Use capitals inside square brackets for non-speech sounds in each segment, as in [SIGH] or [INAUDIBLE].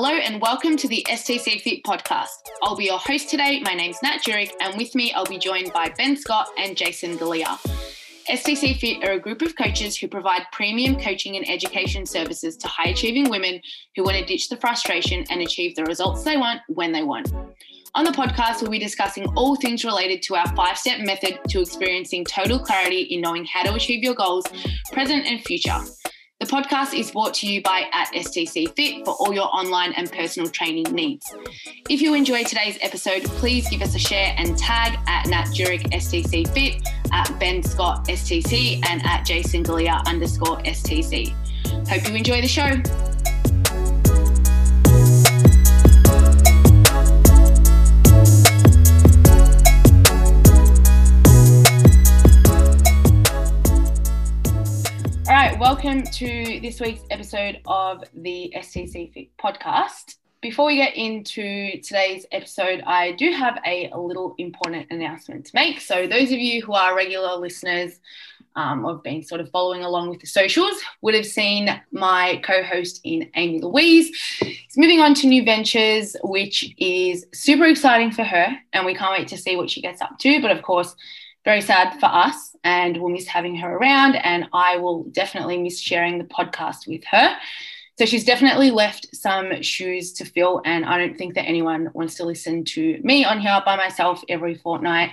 Hello and welcome to the STC Fit podcast. I'll be your host today. My name's Nat Jurek, and with me, I'll be joined by Ben Scott and Jason Galea. STC Fit are a group of coaches who provide premium coaching and education services to high achieving women who want to ditch the frustration and achieve the results they want when they want. On the podcast, we'll be discussing all things related to our five step method to experiencing total clarity in knowing how to achieve your goals, present and future. Podcast is brought to you by at STC Fit for all your online and personal training needs. If you enjoyed today's episode, please give us a share and tag at Nat Jurek STC Fit, at Ben Scott STC, and at Jason Galea underscore STC. Hope you enjoy the show. Welcome to this week's episode of the STC podcast. Before we get into today's episode, I do have a, a little important announcement to make. So, those of you who are regular listeners um, or have been sort of following along with the socials would have seen my co host in Amy Louise. She's moving on to new ventures, which is super exciting for her. And we can't wait to see what she gets up to. But of course, very sad for us and we'll miss having her around and I will definitely miss sharing the podcast with her. So she's definitely left some shoes to fill and I don't think that anyone wants to listen to me on here by myself every fortnight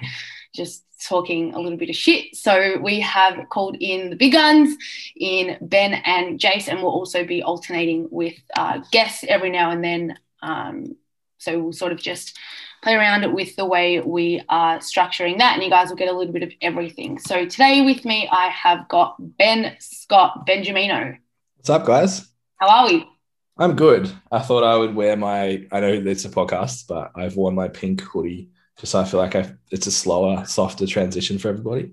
just talking a little bit of shit. So we have called in the big guns in Ben and Jace and we'll also be alternating with uh, guests every now and then. Um, so we'll sort of just play around with the way we are structuring that, and you guys will get a little bit of everything. So today with me, I have got Ben Scott Benjamino. What's up, guys? How are we? I'm good. I thought I would wear my. I know it's a podcast, but I've worn my pink hoodie just so I feel like I, it's a slower, softer transition for everybody.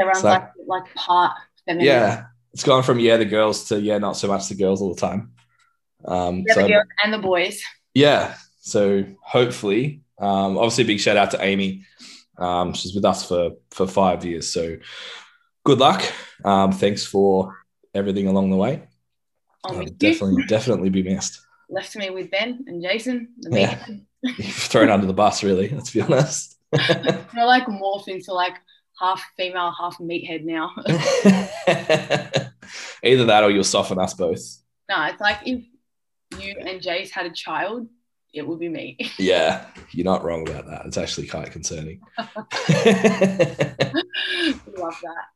Everyone's like, like, like part feminine. Yeah, it's gone from yeah the girls to yeah not so much the girls all the time. Um, yeah, so, the girls and the boys. Yeah, so hopefully um, obviously, big shout out to Amy. Um, she's with us for for five years. So good luck. Um, thanks for everything along the way. Um, definitely, definitely be missed. Left me with Ben and Jason. yeah. [LAUGHS] [LAUGHS] thrown under the bus, really. Let's be honest. [LAUGHS] We're like morphed into like half female, half meathead now. Either that or you'll soften us both. No, it's like if you and Jace had a child, it would be me. Yeah, you're not wrong about that. It's actually quite concerning. [LAUGHS] [LAUGHS] Love that.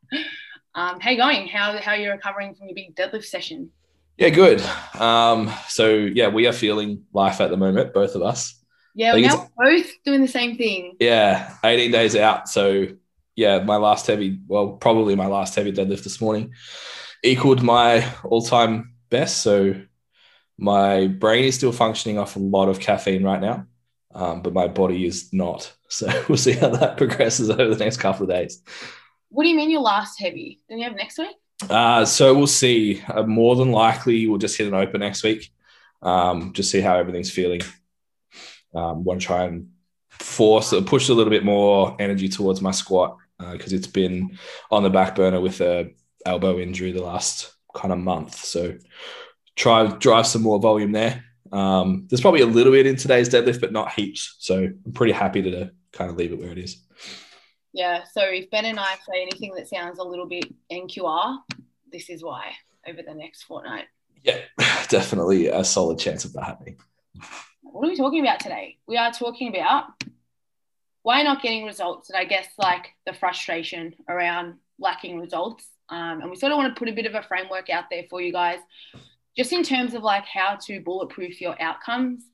Um, how you going? How how are you recovering from your big deadlift session? Yeah, good. Um, so yeah, we are feeling life at the moment, both of us. Yeah, we're now both doing the same thing. Yeah, 18 days out. So yeah, my last heavy, well, probably my last heavy deadlift this morning equaled my all-time best. So my brain is still functioning off a lot of caffeine right now, um, but my body is not. [LAUGHS] So we'll see how that [LAUGHS] progresses over the next couple of days. What do you mean your last heavy? Then you have next week? Uh, so we'll see. Uh, more than likely, we'll just hit an open next week. Um, just see how everything's feeling. Um, want to try and force, uh, push a little bit more energy towards my squat because uh, it's been on the back burner with a elbow injury the last kind of month. So try drive some more volume there. Um, there's probably a little bit in today's deadlift, but not heaps. So I'm pretty happy to kind of leave it where it is. Yeah. So if Ben and I say anything that sounds a little bit NQR, this is why over the next fortnight. Yeah, [LAUGHS] definitely a solid chance of that happening. What are we talking about today? We are talking about why not getting results, and I guess like the frustration around lacking results. Um, and we sort of want to put a bit of a framework out there for you guys just in terms of like how to bulletproof your outcomes,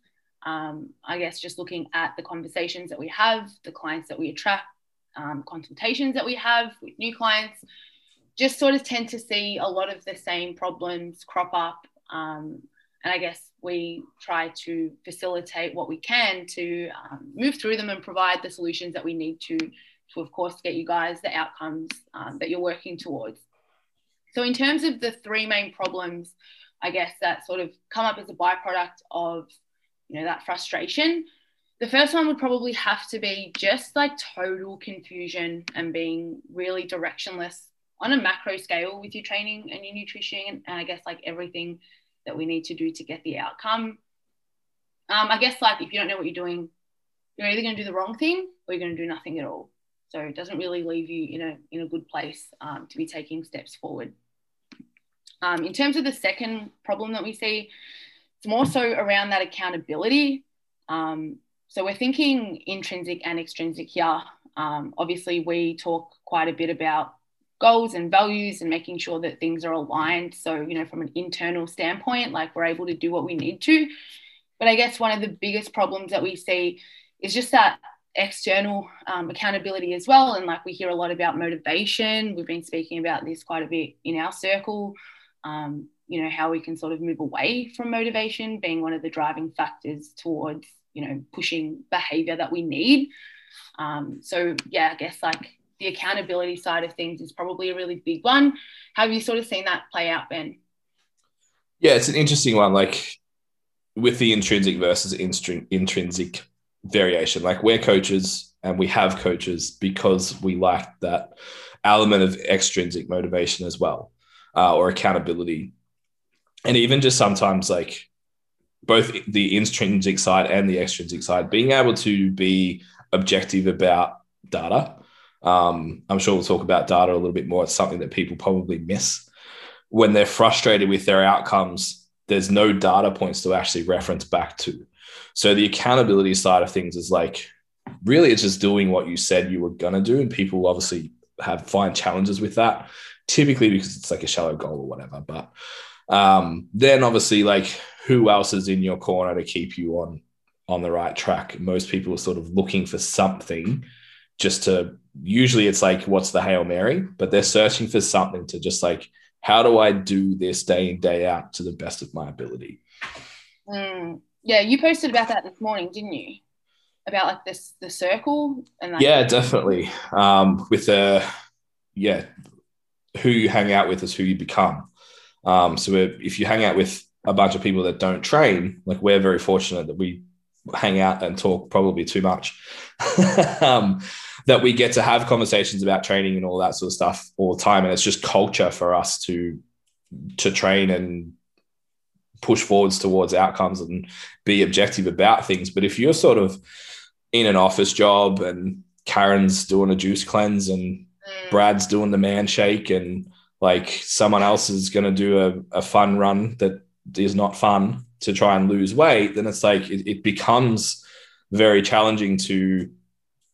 um, I guess just looking at the conversations that we have, the clients that we attract, um, consultations that we have with new clients, just sort of tend to see a lot of the same problems crop up. Um, and I guess we try to facilitate what we can to um, move through them and provide the solutions that we need to, to of course, get you guys the outcomes um, that you're working towards. So, in terms of the three main problems I guess, that sort of come up as a byproduct of, you know, that frustration. The first one would probably have to be just like total confusion and being really directionless on a macro scale with your training and your nutrition and, I guess like everything that we need to do to get the outcome. um, I guess like if you don't know what you're doing, you're either going to do the wrong thing or you're going to do nothing at all. So it doesn't really leave you in a in a good place um, to be taking steps forward. Um, in terms of the second problem that we see, it's more so around that accountability. Um, so we're thinking intrinsic and extrinsic here. Um, obviously, we talk quite a bit about goals and values and making sure that things are aligned. So, you know, from an internal standpoint, like we're able to do what we need to. But I guess one of the biggest problems that we see is just that external um, accountability as well. And like we hear a lot about motivation. We've been speaking about this quite a bit in our circle. Um, you know, how we can sort of move away from motivation being one of the driving factors towards, you know, pushing behavior that we need. Um, so, yeah, I guess like the accountability side of things is probably a really big one. Have you sort of seen that play out, Ben? Yeah, it's an interesting one. Like with the intrinsic versus intrinsic variation. Like we're coaches and we have coaches because we like that element of extrinsic motivation as well, uh, or accountability. And even just sometimes like both the intrinsic side and the extrinsic side, being able to be objective about data. Um, I'm sure we'll talk about data a little bit more. It's something that people probably miss when they're frustrated with their outcomes. There's no data points to actually reference back to. So the accountability side of things is like really it's just doing what you said you were gonna do, and people obviously have find challenges with that. Typically because it's like a shallow goal or whatever. But um, then obviously like who else is in your corner to keep you on on the right track? Most people are sort of looking for something just to usually it's like what's the hail mary but they're searching for something to just like how do i do this day in day out to the best of my ability mm. Yeah, you posted about that this morning, didn't you? About like this the circle and like yeah, definitely. Um, with the yeah, who you hang out with is who you become. Um, so if you hang out with a bunch of people that don't train, like we're very fortunate that we hang out and talk probably too much. [LAUGHS] um, that we get to have conversations about training and all that sort of stuff all the time, and it's just culture for us to to train and push forwards towards outcomes and be objective about things. But if you're sort of in an office job and Karen's doing a juice cleanse and mm. Brad's doing the man shake and like someone else is going to do a, a fun run that is not fun to try and lose weight, then it's like it, it becomes very challenging to,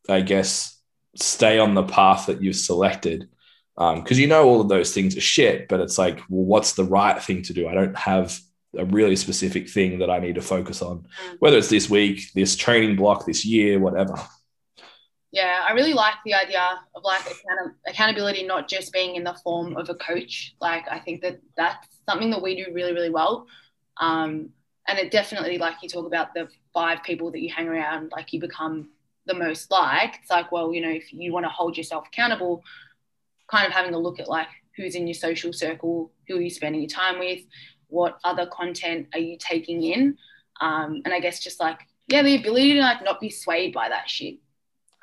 I guess, stay on the path that you've selected because um, you know all of those things are shit, but it's like, well, what's the right thing to do? I don't have a really specific thing that I need to focus on, mm. whether it's this week, this training block, this year, whatever. Yeah, I really like the idea of like account- accountability not just being in the form of a coach. Like, I think that that's something that we do really, really well. Um, and it definitely, like you talk about the five people that you hang around, like you become the most like. It's like, well, you know, if you want to hold yourself accountable, kind of having a look at like who's in your social circle, who are you spending your time with, what other content are you taking in um, and i guess just like yeah the ability to like not be swayed by that shit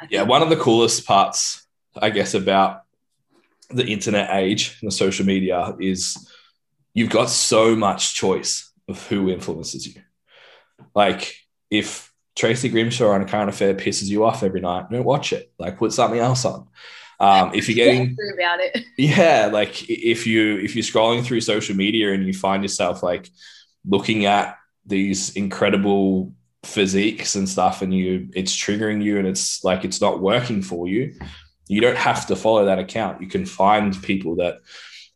yeah one of the coolest parts i guess about the internet age and the social media is you've got so much choice of who influences you. Like if tracy grimshaw on a current affair pisses you off every night don't watch it. Like put something else on. Um, if you're getting [LAUGHS] about it, [LAUGHS] yeah, like if you if you're scrolling through social media and you find yourself like looking at these incredible physiques and stuff, and you it's triggering you, and it's like it's not working for you, you don't have to follow that account. You can find people that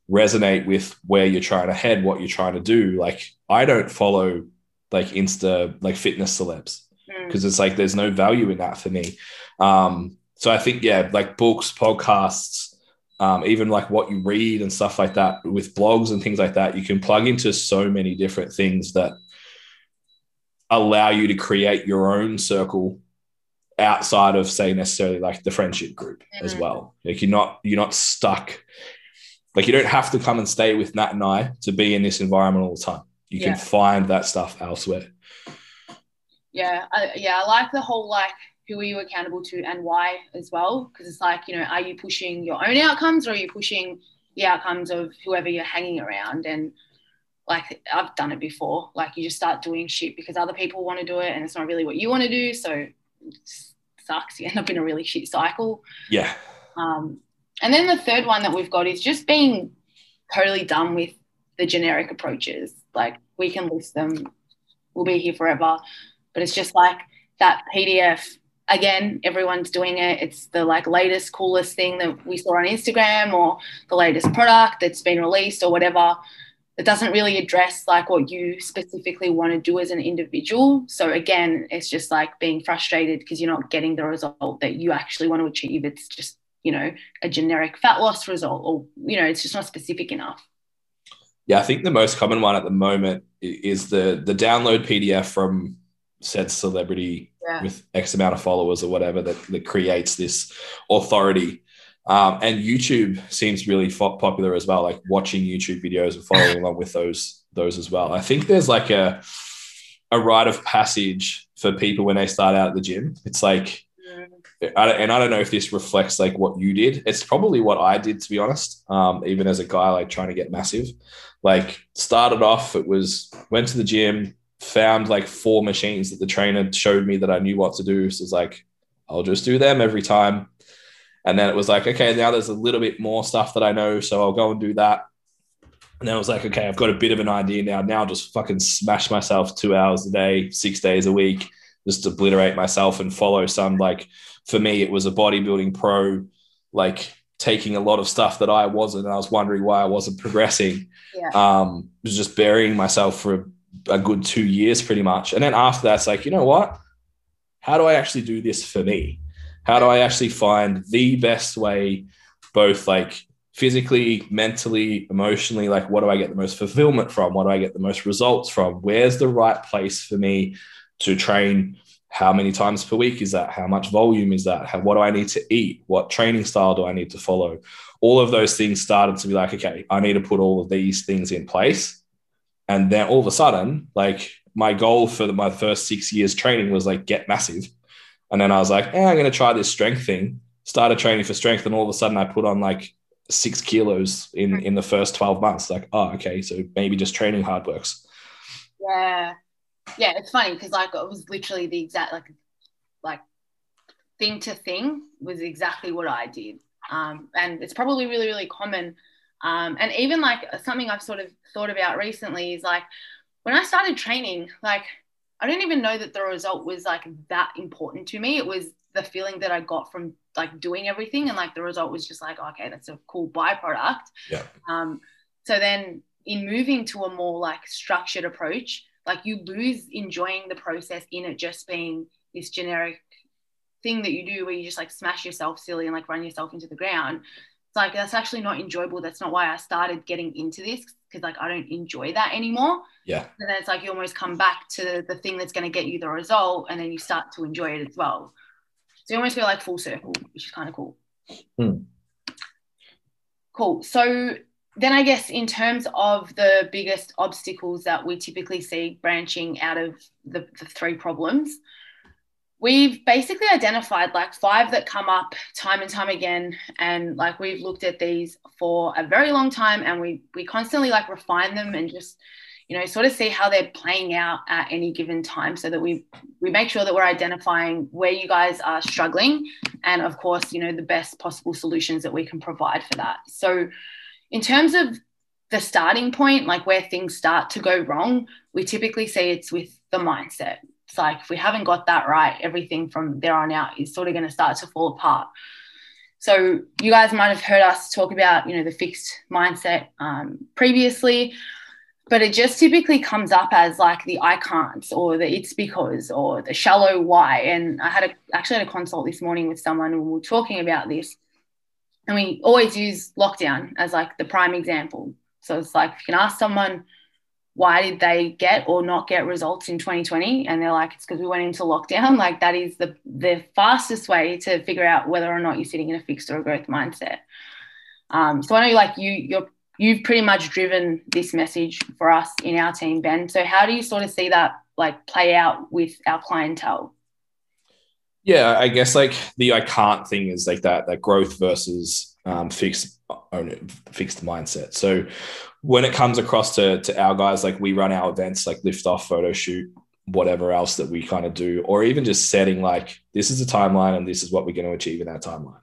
resonate with where you're trying to head, what you're trying to do. Like I don't follow like Insta like fitness celebs because mm. it's like there's no value in that for me. Um, so I think, yeah, like books, podcasts, um, even like what you read and stuff like that with blogs and things like that, you can plug into so many different things that allow you to create your own circle outside of say necessarily like the friendship group mm-hmm. as well. Like you're not you're not stuck. Like you don't have to come and stay with Nat and I to be in this environment all the time. You yeah. can find that stuff elsewhere. Yeah, I, yeah, I like the whole like who are you accountable to and why as well because it's like you know are you pushing your own outcomes or are you pushing the outcomes of whoever you're hanging around and like I've done it before. Like you just start doing shit because other people want to do it and it's not really what you want to do. So it sucks. You end up in a really shit cycle. Yeah. Um, and then the third one that we've got is just being totally done with the generic approaches. Like we can list them, we'll be here forever. But it's just like that PDF. Again, everyone's doing it. It's the like latest, coolest thing that we saw on Instagram or the latest product that's been released or whatever it doesn't really address like what you specifically want to do as an individual. So again, it's just like being frustrated because you're not getting the result that you actually want to achieve. It's just, you know, a generic fat loss result or, you know, it's just not specific enough. Yeah, I think the most common one at the moment is the the download PDF from said celebrity yeah. with X amount of followers or whatever that, that creates this authority um, and YouTube seems really fo- popular as well, like watching YouTube videos and following along with those those as well. I think there's like a a rite of passage for people when they start out at the gym. It's like, I and I don't know if this reflects like what you did. It's probably what I did, to be honest. Um, even as a guy, like trying to get massive, like started off, it was went to the gym, found like four machines that the trainer showed me that I knew what to do. So it's like, I'll just do them every time and then it was like, okay, now there's a little bit more stuff that I know, so I'll go and do that. And then it was like, okay, I've got a bit of an idea now. Now just fucking smash myself two hours a day, six days a week, just obliterate myself and follow some like for me, it was a bodybuilding pro, like taking a lot of stuff that I wasn't. And I was wondering why I wasn't progressing. Yeah. Um, was just burying myself for a, a good two years pretty much. And then after that, it's like, you know what? How do I actually do this for me? How do I actually find the best way, both like physically, mentally, emotionally? Like, what do I get the most fulfillment from? What do I get the most results from? Where's the right place for me to train? How many times per week is that? How much volume is that? How, what do I need to eat? What training style do I need to follow? All of those things started to be like, okay, I need to put all of these things in place. And then all of a sudden, like my goal for my first six years training was like get massive and then I was like, eh, I'm going to try this strength thing. Started training for strength, and all of a sudden I put on like six kilos in in the first 12 months. Like, oh, okay, so maybe just training hard works. Yeah, yeah, it's funny because like it was literally the exact like like thing to thing was exactly what I did, um, and it's probably really really common. Um, and even like something I've sort of thought about recently is like when I started training, like I don't even know that the result was like that important to me. It was the feeling that I got from like doing everything, and like the result was just like, okay, that's a cool byproduct. Yeah. Um. So then, in moving to a more like structured approach, like you lose enjoying the process in it just being this generic thing that you do where you just like smash yourself silly and like run yourself into the ground. It's like that's actually not enjoyable. That's not why I started getting into this because like I don't enjoy that anymore. Yeah. And then it's like you almost come back to the thing that's going to get you the result, and then you start to enjoy it as well. So you almost feel like full circle, which is kind of cool. Hmm. Cool. So then I guess in terms of the biggest obstacles that we typically see branching out of the, the three problems, we've basically identified like five that come up time and time again and like we've looked at these for a very long time and we we constantly like refine them and just you know sort of see how they're playing out at any given time so that we we make sure that we're identifying where you guys are struggling and of course you know the best possible solutions that we can provide for that. So in terms of the starting point like where things start to go wrong we typically see it's with the mindset it's like if we haven't got that right, everything from there on out is sort of going to start to fall apart. So you guys might have heard us talk about, you know, the fixed mindset um, previously, but it just typically comes up as like the I can't or the it's because or the shallow why. And I had a, actually had a consult this morning with someone and we were talking about this. And we always use lockdown as like the prime example. So it's like if you can ask someone, why did they get or not get results in 2020 and they're like it's because we went into lockdown. [LAUGHS] Like that is the the fastest way to figure out whether or not you're sitting in a fixed or a growth mindset. Um, so i know like you you're you've pretty much driven this message for us in our team ben. So how do you sort of see that like play out with our clientele? Yeah i guess like the i can't thing is like that that growth versus um, fixed own fixed mindset. So when it comes across to, to our guys, like we run our events like lift off, photo shoot, whatever else that we kind of do, or even just setting like this is a timeline and this is what we're going to achieve in that timeline.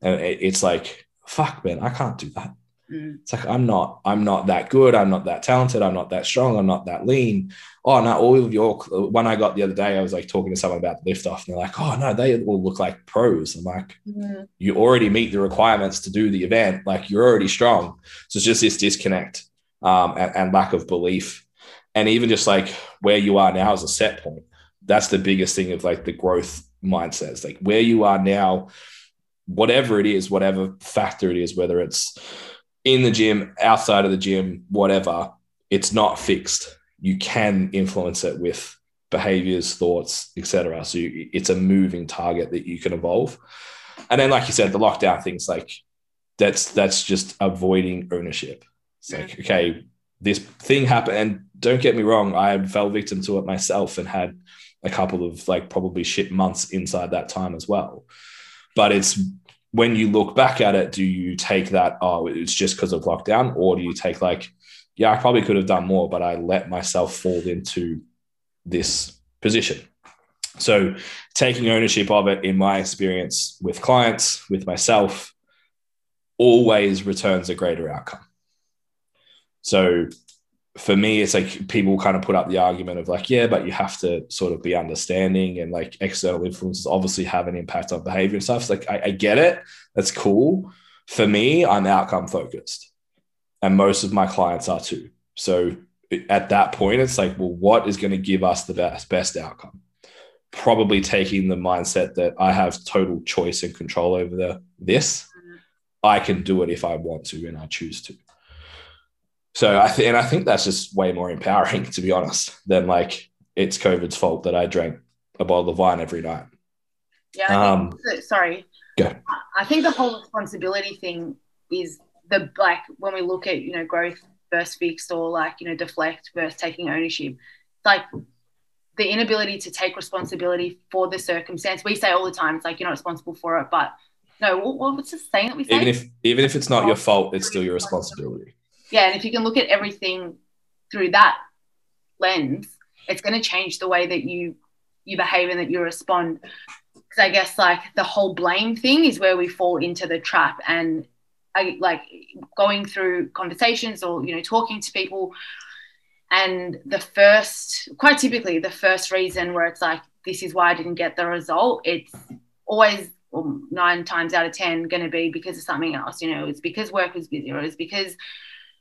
And it, it's like, fuck, man, I can't do that. Mm. It's like I'm not, I'm not that good. I'm not that talented. I'm not that strong. I'm not that lean. Oh no, all of your one I got the other day, I was like talking to someone about the lift off, and they're like, oh no, they all look like pros. I'm like, mm. you already meet the requirements to do the event. Like you're already strong. So it's just this disconnect um, and, and lack of belief. And even just like where you are now as a set point, that's the biggest thing of like the growth mindset. It's like where you are now, whatever it is, whatever factor it is, whether it's in the gym, outside of the gym, whatever, it's not fixed. You can influence it with behaviors, thoughts, etc. So you, it's a moving target that you can evolve. And then, like you said, the lockdown things like that's that's just avoiding ownership. It's like mm. okay, this thing happened, and don't get me wrong, I fell victim to it myself and had a couple of like probably shit months inside that time as well. But it's when you look back at it, do you take that, oh, it's just because of lockdown? Or do you take like, yeah, I probably could have done more, but I let myself fall into this position. So taking ownership of it in my experience with clients, with myself, always returns a greater outcome. So for me, it's like people kind of put up the argument of like, yeah, but you have to sort of be understanding and like external influences obviously have an impact on behavior and stuff. It's like, I, I get it. That's cool. For me, I'm outcome focused. And most of my clients are too. So at that point, it's like, well, what is going to give us the best, best outcome? Probably taking the mindset that I have total choice and control over the, this. Mm-hmm. I can do it if I want to and I choose to. So I think, and I think that's just way more empowering, to be honest, than like it's COVID's fault that I drank a bottle of wine every night. Yeah. Um, sorry. Go. I think the whole responsibility thing is the like when we look at you know growth versus fixed or like you know deflect versus taking ownership. It's like the inability to take responsibility for the circumstance. We say all the time, it's like you're not responsible for it, but no, what, what's the saying that we say? Even if even if it's not your fault, it's still your responsibility yeah, and if you can look at everything through that lens, it's going to change the way that you you behave and that you respond. Because I guess like the whole blame thing is where we fall into the trap, and I like going through conversations or you know talking to people, and the first quite typically the first reason where it's like this is why I didn't get the result. It's always well, nine times out of ten going to be because of something else. You know, it's because work was busy, or it's because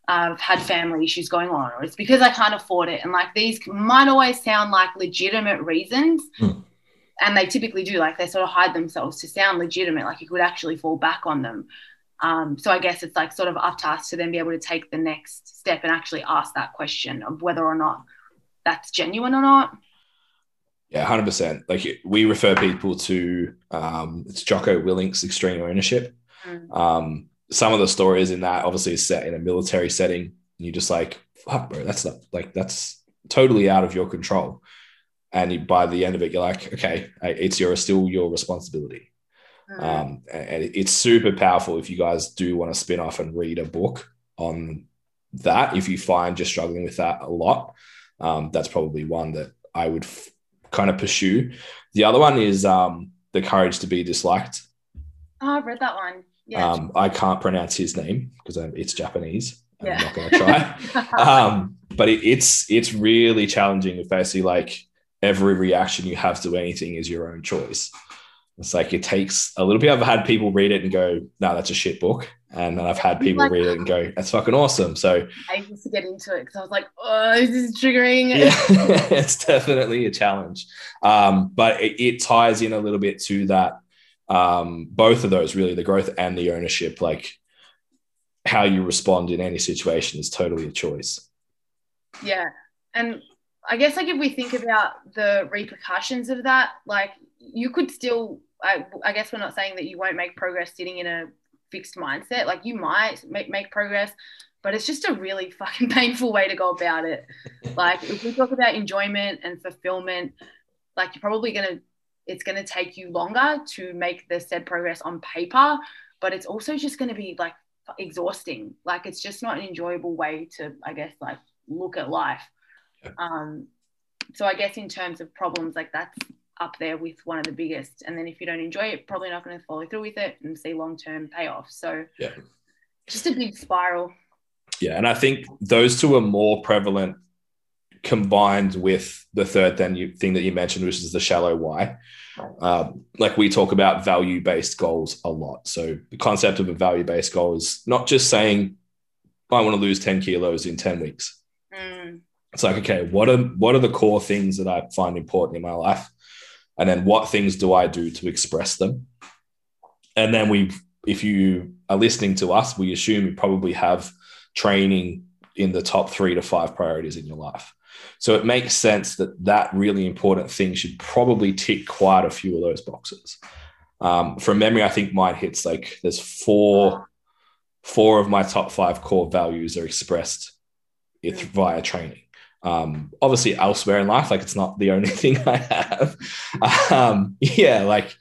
I've had family issues going on, or it's because I can't afford it. And like these might always sound like legitimate reasons. Mm. And they typically do, like they sort of hide themselves to sound legitimate, like you could actually fall back on them. Um, so I guess it's like sort of up to us to then be able to take the next step and actually ask that question of whether or not that's genuine or not. Yeah, hundred percent. Like we refer people to um, it's Jocko Willink's extreme ownership. Mm. Um, some of the stories in that obviously is set in a military setting. And you're just like, fuck, bro, that's not like that's totally out of your control. And you, by the end of it, you're like, okay, it's your still your responsibility. Mm. Um, and it's super powerful if you guys do want to spin off and read a book on that. If you find you're struggling with that a lot, um, that's probably one that I would f- kind of pursue. The other one is um, the courage to be disliked. Oh, I've read that one. Yeah. Um, I can't pronounce his name because it's Japanese. Yeah. I'm not going to try. [LAUGHS] um, but it, it's it's really challenging. If basically like every reaction you have to anything is your own choice. It's like it takes a little bit. I've had people read it and go, "No, that's a shit book," and then I've had people like, read it and go, "That's fucking awesome." So I used to get into it because I was like, "Oh, this is triggering." Yeah, [LAUGHS] it's definitely a challenge, um, but it, it ties in a little bit to that um, both of those really the growth and the ownership like how you respond in any situation is totally a choice. Yeah. And i guess like if we think about the repercussions of that like you could still I, I guess we're not saying that you won't make progress sitting in a fixed mindset. Like you might make, make progress but it's just a really [LAUGHS] fucking painful way to go about it. [LAUGHS] Like if we talk about enjoyment and fulfillment like you're probably going to it's going to take you longer to make the said progress on paper, but it's also just going to be like exhausting. Like it's just not an enjoyable way to, I guess, like look at life. Yeah. Um, so I guess in terms of problems, like that's up there with one of the biggest. And then if you don't enjoy it, probably not going to follow through with it and see long term payoff. So Yeah. just a big spiral. Yeah, and I think those two are more prevalent combined with the third thing, you, thing that you mentioned, which is the shallow why. Um, like we talk about value based goals a lot. So the concept of a value based goal is not just saying I want to lose 10 kilos in 10 weeks. Mm, It's like, okay, what are what are the core things that I find important in my life? And then what things do I do to express them? And then we if you are listening to us, we assume you probably have training in the top 3 to 5 priorities in your life. So it makes sense that that really important thing should probably tick quite a few of those boxes. Um, from memory, I think mine hits like there's four four of my top five core values are expressed it, via training. Um, obviously, elsewhere in life, like it's not the only [LAUGHS] thing I have. Um, yeah, like,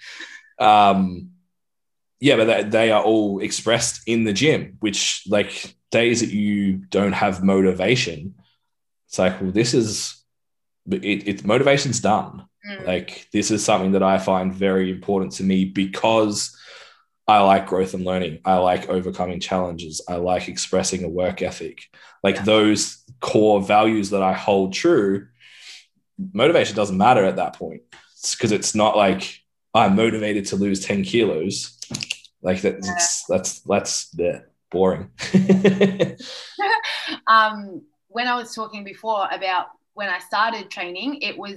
um, yeah, but they, they are all expressed in the gym, which like days that you don't have motivation, it's like, well, this is it, it motivation's done. mm, Like this is something that I find very important to me because I like growth and learning. I like overcoming challenges. I like expressing a work ethic. Like Yeah. those core values that I hold true, motivation doesn't matter at that point. because it's not like I'm motivated to lose 10 kilos. Like that, Yeah. that's that's that's yeah, boring. [LAUGHS] [LAUGHS] um, when I was talking before about when I started training, it was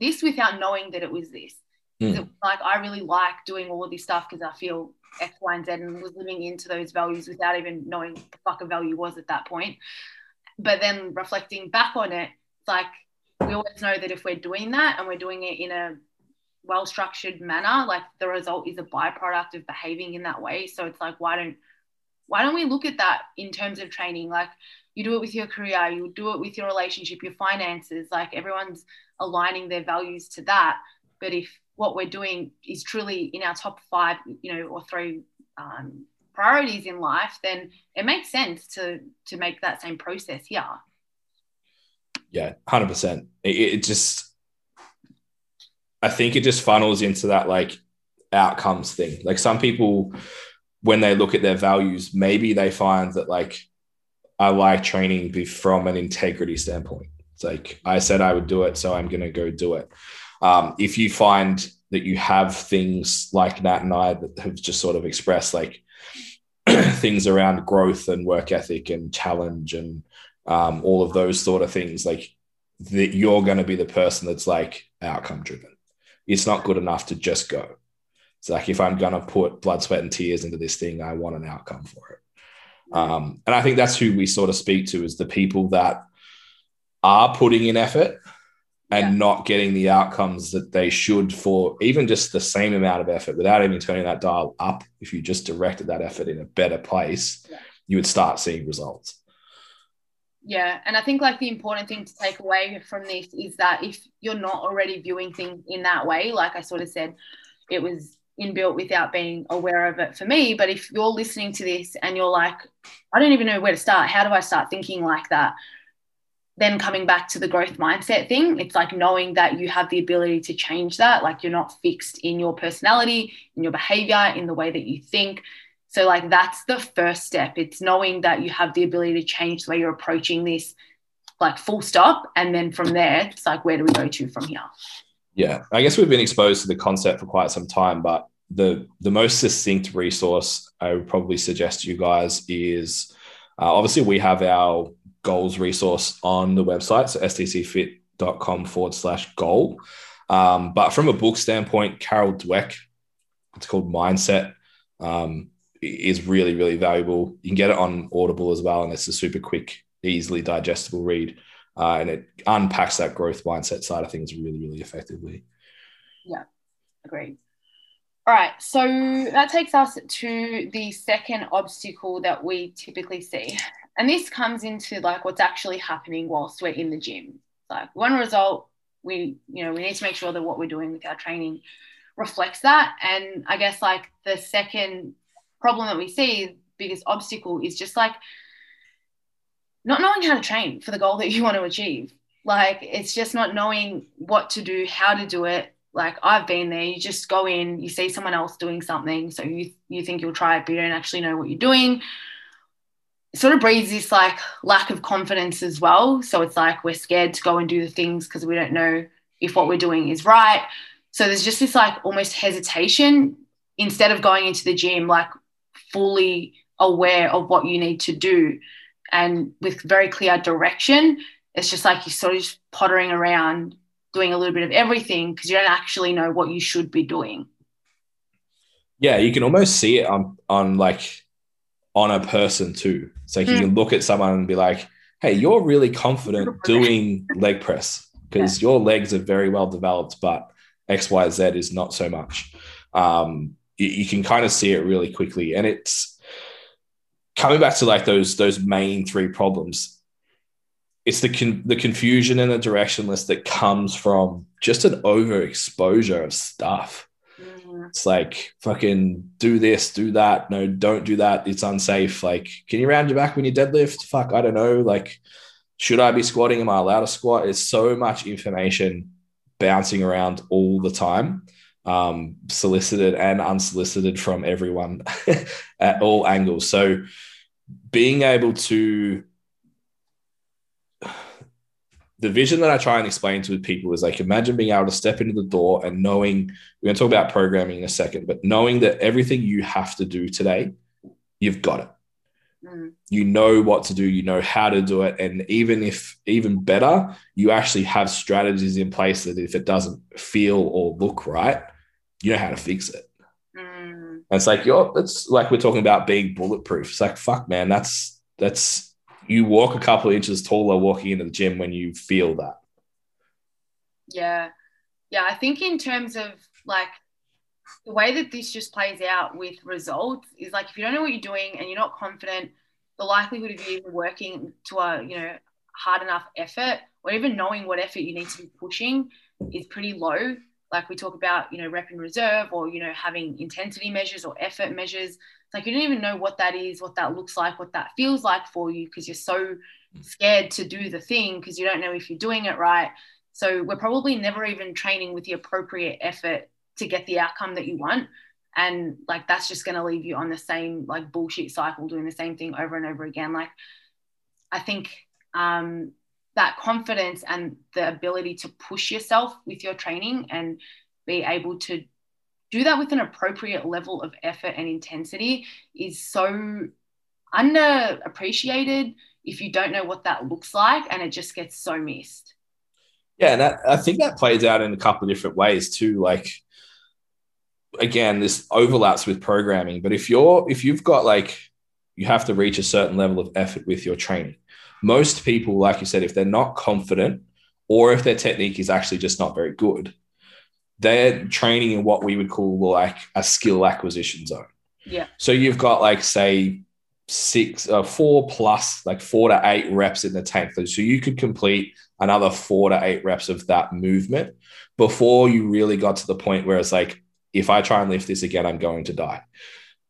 this without knowing that it was this. Mm. It like I really like doing all of this stuff because I feel X, Y, and Z and was living into those values without even knowing what the fuck a value was at that point. But then reflecting back on it, it's like we always know that if we're doing that and we're doing it in a well structured manner, like the result is a byproduct of behaving in that way. So it's like, why don't why don't we look at that in terms of training? Like you do it with your career, you do it with your relationship, your finances, like everyone's aligning their values to that. But if what we're doing is truly in our top five, you know, or three um, priorities in life, then it makes sense to to make that same process here. yeah, hundred percent. It, it just, I think it just funnels into that like outcomes thing. Like some people, when they look at their values, maybe they find that like I like training be- from an integrity standpoint. It's like I said I would do it, so I'm going to go do it. Um, if you find that you have things like Nat and I that have just sort of expressed like [CLEARS THROAT] things around growth and work ethic and challenge and um, all of those sort of things, like that you're going to be the person that's like outcome driven. It's not good enough to just go. It's like if I'm going to put blood, sweat, and tears into this thing, I want an outcome for it. Um, and I think that's who we sort of speak to is the people that are putting in effort and Yeah. not getting the outcomes that they should for even just the same amount of effort without even turning that dial up. If you just directed that effort in a better place, Yeah. you would start seeing results. Yeah, and I think like the important thing to take away from this is that if you're not already viewing things in that way, like I sort of said, it was inbuilt without being aware of it for me. But if you're listening to this and you're like, I don't even know where to start, how do I start thinking like that? Then coming back to the growth mindset thing, it's like knowing that you have the ability to change that. Like you're not fixed in your personality, in your behavior, in the way that you think. So, like, that's the first step. It's knowing that you have the ability to change the way you're approaching this, like, full stop. And then from there, it's like, where do we go to from here? Yeah, I guess we've been exposed to the concept for quite some time, but the the most succinct resource I would probably suggest to you guys is uh, obviously we have our goals resource on the website, so stcfit.com forward slash goal. Um, but from a book standpoint, Carol Dweck, it's called Mindset, um, is really really valuable. You can get it on Audible as well, and it's a super quick, easily digestible read. Uh, and it unpacks that growth mindset side of things really, really effectively. Yeah, agreed. All right. So that takes us to the second obstacle that we typically see. And this comes into like what's actually happening whilst we're in the gym. Like one result, we, you know, we need to make sure that what we're doing with our training reflects that. And I guess like the second problem that we see biggest obstacle is just like not knowing how to train for the goal that you want to achieve. Like it's just not knowing what to do, how to do it. Like I've been there. You just go in, you see someone else doing something, so you you think you'll try it, but you don't actually know what you're doing. It sort of breeds this like lack of confidence as well. So it's like we're scared to go and do the things because we don't know if what we're doing is right. So there's just this like almost hesitation instead of going into the gym like fully aware of what you need to do and with very clear direction. It's just like you're sort of just pottering around doing a little bit of everything because you don't actually know what you should be doing. Yeah, you can almost see it on on like on a person too. It's like mm. you can look at someone and be like, "Hey, you're really confident [LAUGHS] doing leg press because yeah. your legs are very well developed, but X, Y, Z is not so much." Um, you, you can kind of see it really quickly, and it's coming back to like those those main three problems it's the con- the confusion and the directionless that comes from just an overexposure of stuff. Mm-hmm. It's like fucking do this, do that. No, don't do that. It's unsafe. Like, can you round your back when you deadlift? Fuck, I don't know. Like, should I be squatting? Am I allowed to squat? It's so much information bouncing around all the time, um, solicited and unsolicited from everyone [LAUGHS] at all angles. So, being able to the vision that I try and explain to people is like imagine being able to step into the door and knowing we're going to talk about programming in a second, but knowing that everything you have to do today, you've got it. Mm. You know what to do, you know how to do it. And even if, even better, you actually have strategies in place that if it doesn't feel or look right, you know how to fix it. Mm. And it's like, you're, it's like we're talking about being bulletproof. It's like, fuck, man, that's, that's, you walk a couple of inches taller walking into the gym when you feel that. Yeah. Yeah. I think in terms of like the way that this just plays out with results is like if you don't know what you're doing and you're not confident, the likelihood of you even working to a, you know, hard enough effort or even knowing what effort you need to be pushing is pretty low. Like we talk about, you know, rep in reserve or, you know, having intensity measures or effort measures it's like you don't even know what that is, what that looks like, what that feels like for you because you're so scared to do the thing because you don't know if you're doing it right. So we're probably never even training with the appropriate effort to get the outcome that you want. And like that's just going to leave you on the same like bullshit cycle, doing the same thing over and over again. Like I think um, that confidence and the ability to push yourself with your training and be able to do that with an appropriate level of effort and intensity is so underappreciated if you don't know what that looks like and it just gets so missed. Yeah, and that, I think that plays out in a couple of different ways too. Like, again, this overlaps with programming, but if you're if you've got like you have to reach a certain level of effort with your training. Most people, like you said, if they're not confident or if their technique is actually just not very good, they're training in what we would call like a skill acquisition zone. Yeah. So you've got like say six, uh, four plus like four to eight reps in the tank. So you could complete another four to eight reps of that movement before you really got to the point where it's like, if I try and lift this again, I'm going to die.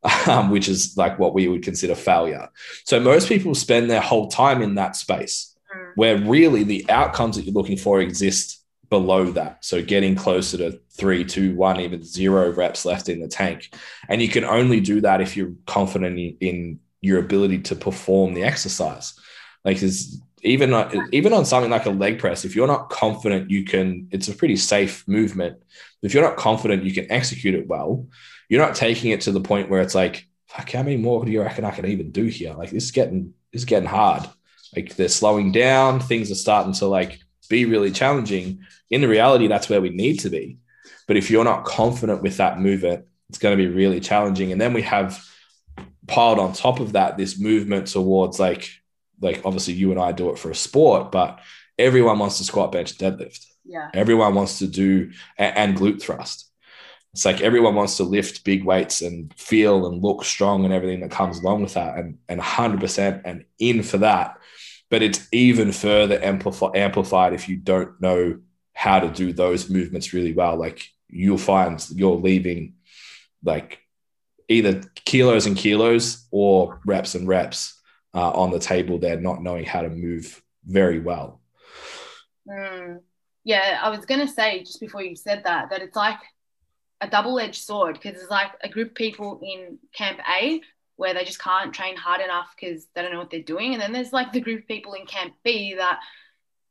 [LAUGHS] Um, which is like what we would consider failure. So most people spend their whole time in that space mm. where really the outcomes that you're looking for exist below that. So getting closer to three, two, one, even zero reps left in the tank. And you can only do that if you're confident in your ability to perform the exercise. Like is even even on something like a leg press, if you're not confident, you can. It's a pretty safe movement. If you're not confident, you can execute it well. You're not taking it to the point where it's like, fuck, how many more do you reckon I can even do here? Like this is getting this is getting hard. Like they're slowing down. Things are starting to like be really challenging. In the reality, that's where we need to be. But if you're not confident with that movement, it's going to be really challenging. And then we have piled on top of that this movement towards like, like obviously you and I do it for a sport, but everyone wants to squat, bench, deadlift. Yeah. Everyone wants to do and, and glute thrust. It's like everyone wants to lift big weights and feel and look strong and everything that comes along with that. And and 100% and in for that but it's even further amplif- amplified if you don't know how to do those movements really well. Like you'll find you're leaving like either kilos and kilos or reps and reps uh, on the table. They're not knowing how to move very well. Mm. Yeah, I was gonna say just before you said that that it's like a double-edged sword because it's like a group of people in camp A where they just can't train hard enough because they don't know what they're doing, and then there's like the group of people in camp B that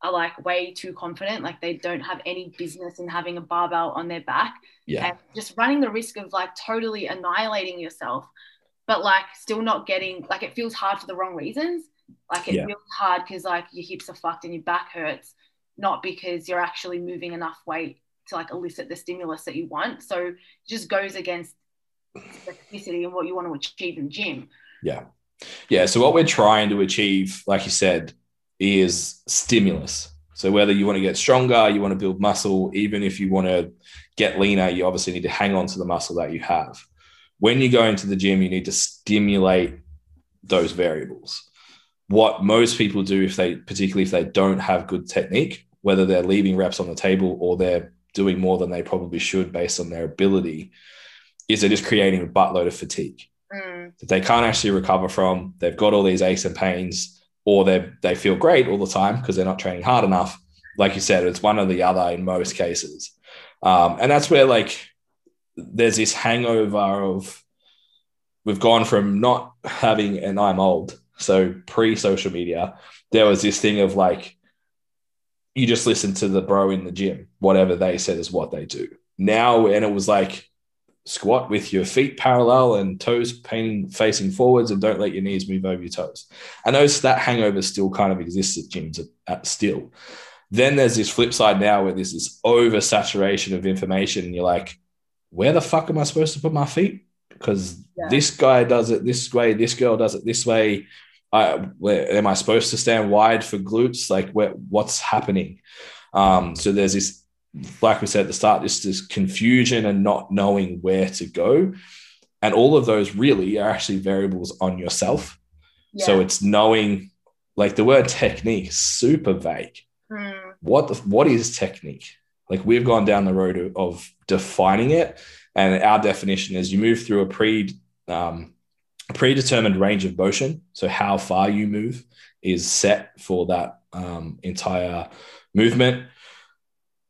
are like way too confident, like they don't have any business in having a barbell on their back, Yeah. and just running the risk of like totally annihilating yourself, but like still not getting like it feels hard for the wrong reasons. Like it Yeah. feels hard because like your hips are fucked and your back hurts, not because you're actually moving enough weight to like elicit the stimulus that you want. So it just goes against the specificity and what you want to achieve in gym. Yeah. Yeah. So what we're trying to achieve, like you said, is stimulus. So whether you want to get stronger, you want to build muscle, even if you want to get leaner, you obviously need to hang on to the muscle that you have. When you go into the gym, you need to stimulate those variables. What most people do, if they particularly if they don't have good technique, whether they're leaving reps on the table or they're doing more than they probably should based on their ability, is they're just creating a buttload of fatigue Mm, that they can't actually recover from. They've got all these aches and pains, or they they feel great all the time because they're not training hard enough. Like you said, it's one or the other in most cases, um, and that's where like there's this hangover of we've gone from not having and I'm old, so pre social media, there was this thing of like you just listen to the bro in the gym, whatever they said is what they do. Now, and it was like squat with your feet parallel and toes painting facing forwards and don't let your knees move over your toes. I notice that hangover still kind of exists at gyms at, at still. Then there's this flip side now where there's this oversaturation of information and you're like, where the fuck am I supposed to put my feet? Because Yeah. this guy does it this way, this girl does it this way. I, where, am I supposed to stand wide for glutes? Like, where, what's happening? Um, so there's this like we said at the start, this this confusion and not knowing where to go. And all of those really are actually variables on yourself. yeah. So it's knowing, like the word technique, is super vague. Mm, What the, what is technique? Like we've gone down the road of, of defining it, and our definition is you move through a pre um, predetermined range of motion. So how far you move is set for that um, entire movement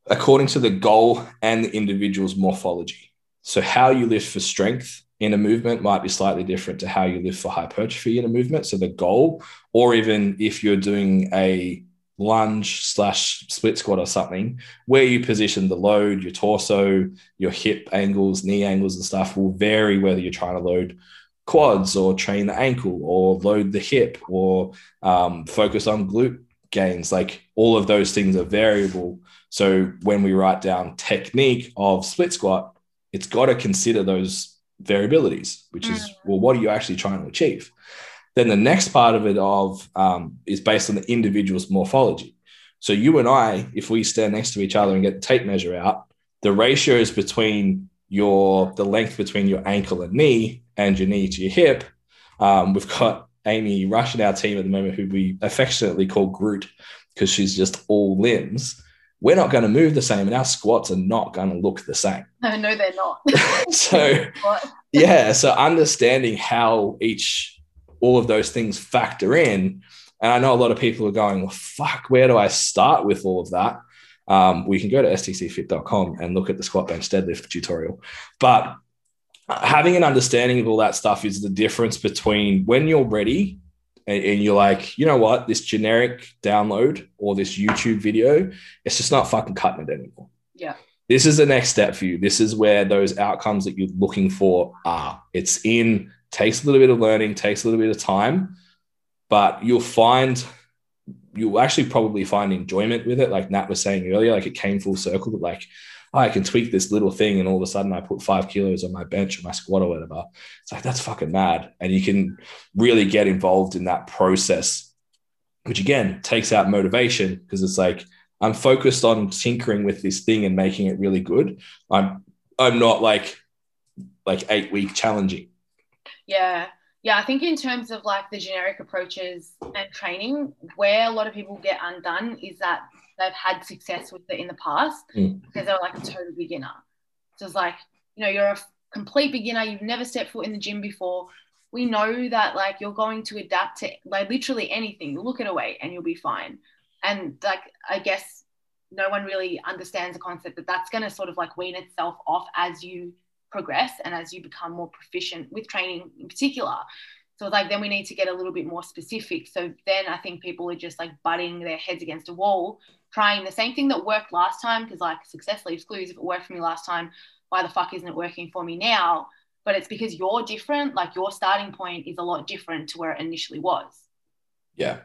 according to the goal and the individual's morphology. So, how you lift for strength in a movement might be slightly different to how you lift for hypertrophy in a movement. So, the goal, or even if you're doing a lunge slash split squat or something, where you position the load, your torso, your hip angles, knee angles, and stuff will vary whether you're trying to load quads or train the ankle or load the hip or um, focus on glute gains. Like all of those things are variable. So when we write down technique of split squat, it's got to consider those variabilities, which is well, what are you actually trying to achieve? Then the next part of it of um, is based on the individual's morphology. So you and I, if we stand next to each other and get the tape measure out, the ratios between your the length between your ankle and knee and your knee to your hip. Um, we've got Amy Rush in our team at the moment, who we affectionately call Groot because she's just all limbs. We're not going to move the same, and our squats are not going to look the same. no, no, they're not. [LAUGHS] so yeah so understanding how each all of those things factor in and i know a lot of people are going well fuck where do i start with all of that um, we can go to stcfit.com and look at the squat bench deadlift tutorial but having an understanding of all that stuff is the difference between when you're ready and, and you're like you know what this generic download or this youtube video it's just not fucking cutting it anymore Yeah. this is the next step for you. This is where those outcomes that you're looking for are. It's in, takes a little bit of learning, takes a little bit of time, but you'll find, you'll actually probably find enjoyment with it. Like Nat was saying earlier, like it came full circle, but like, oh, I can tweak this little thing and all of a sudden I put five kilos on my bench or my squat or whatever. It's like, that's fucking mad. And you can really get involved in that process, which again takes out motivation because it's like, I'm focused on tinkering with this thing and making it really good. I'm I'm not like like eight week challenging. Yeah. Yeah, I think in terms of like the generic approaches and training, where a lot of people get undone is that they've had success with it in the past Mm. because they're like a total beginner. So it's like, you know, you're a complete beginner, you've never stepped foot in the gym before, we know that like you're going to adapt to like literally anything. You look at a weight and you'll be fine. And like I guess no one really understands the concept that that's going to sort of like wean itself off as you progress and as you become more proficient with training in particular. So like then we need to get a little bit more specific. So then I think people are just like butting their heads against a wall, trying the same thing that worked last time. Because like success leaves clues. If it worked for me last time, why the fuck isn't it working for me now? But it's because you're different. Like your starting point is a lot different to where it initially was. Yeah.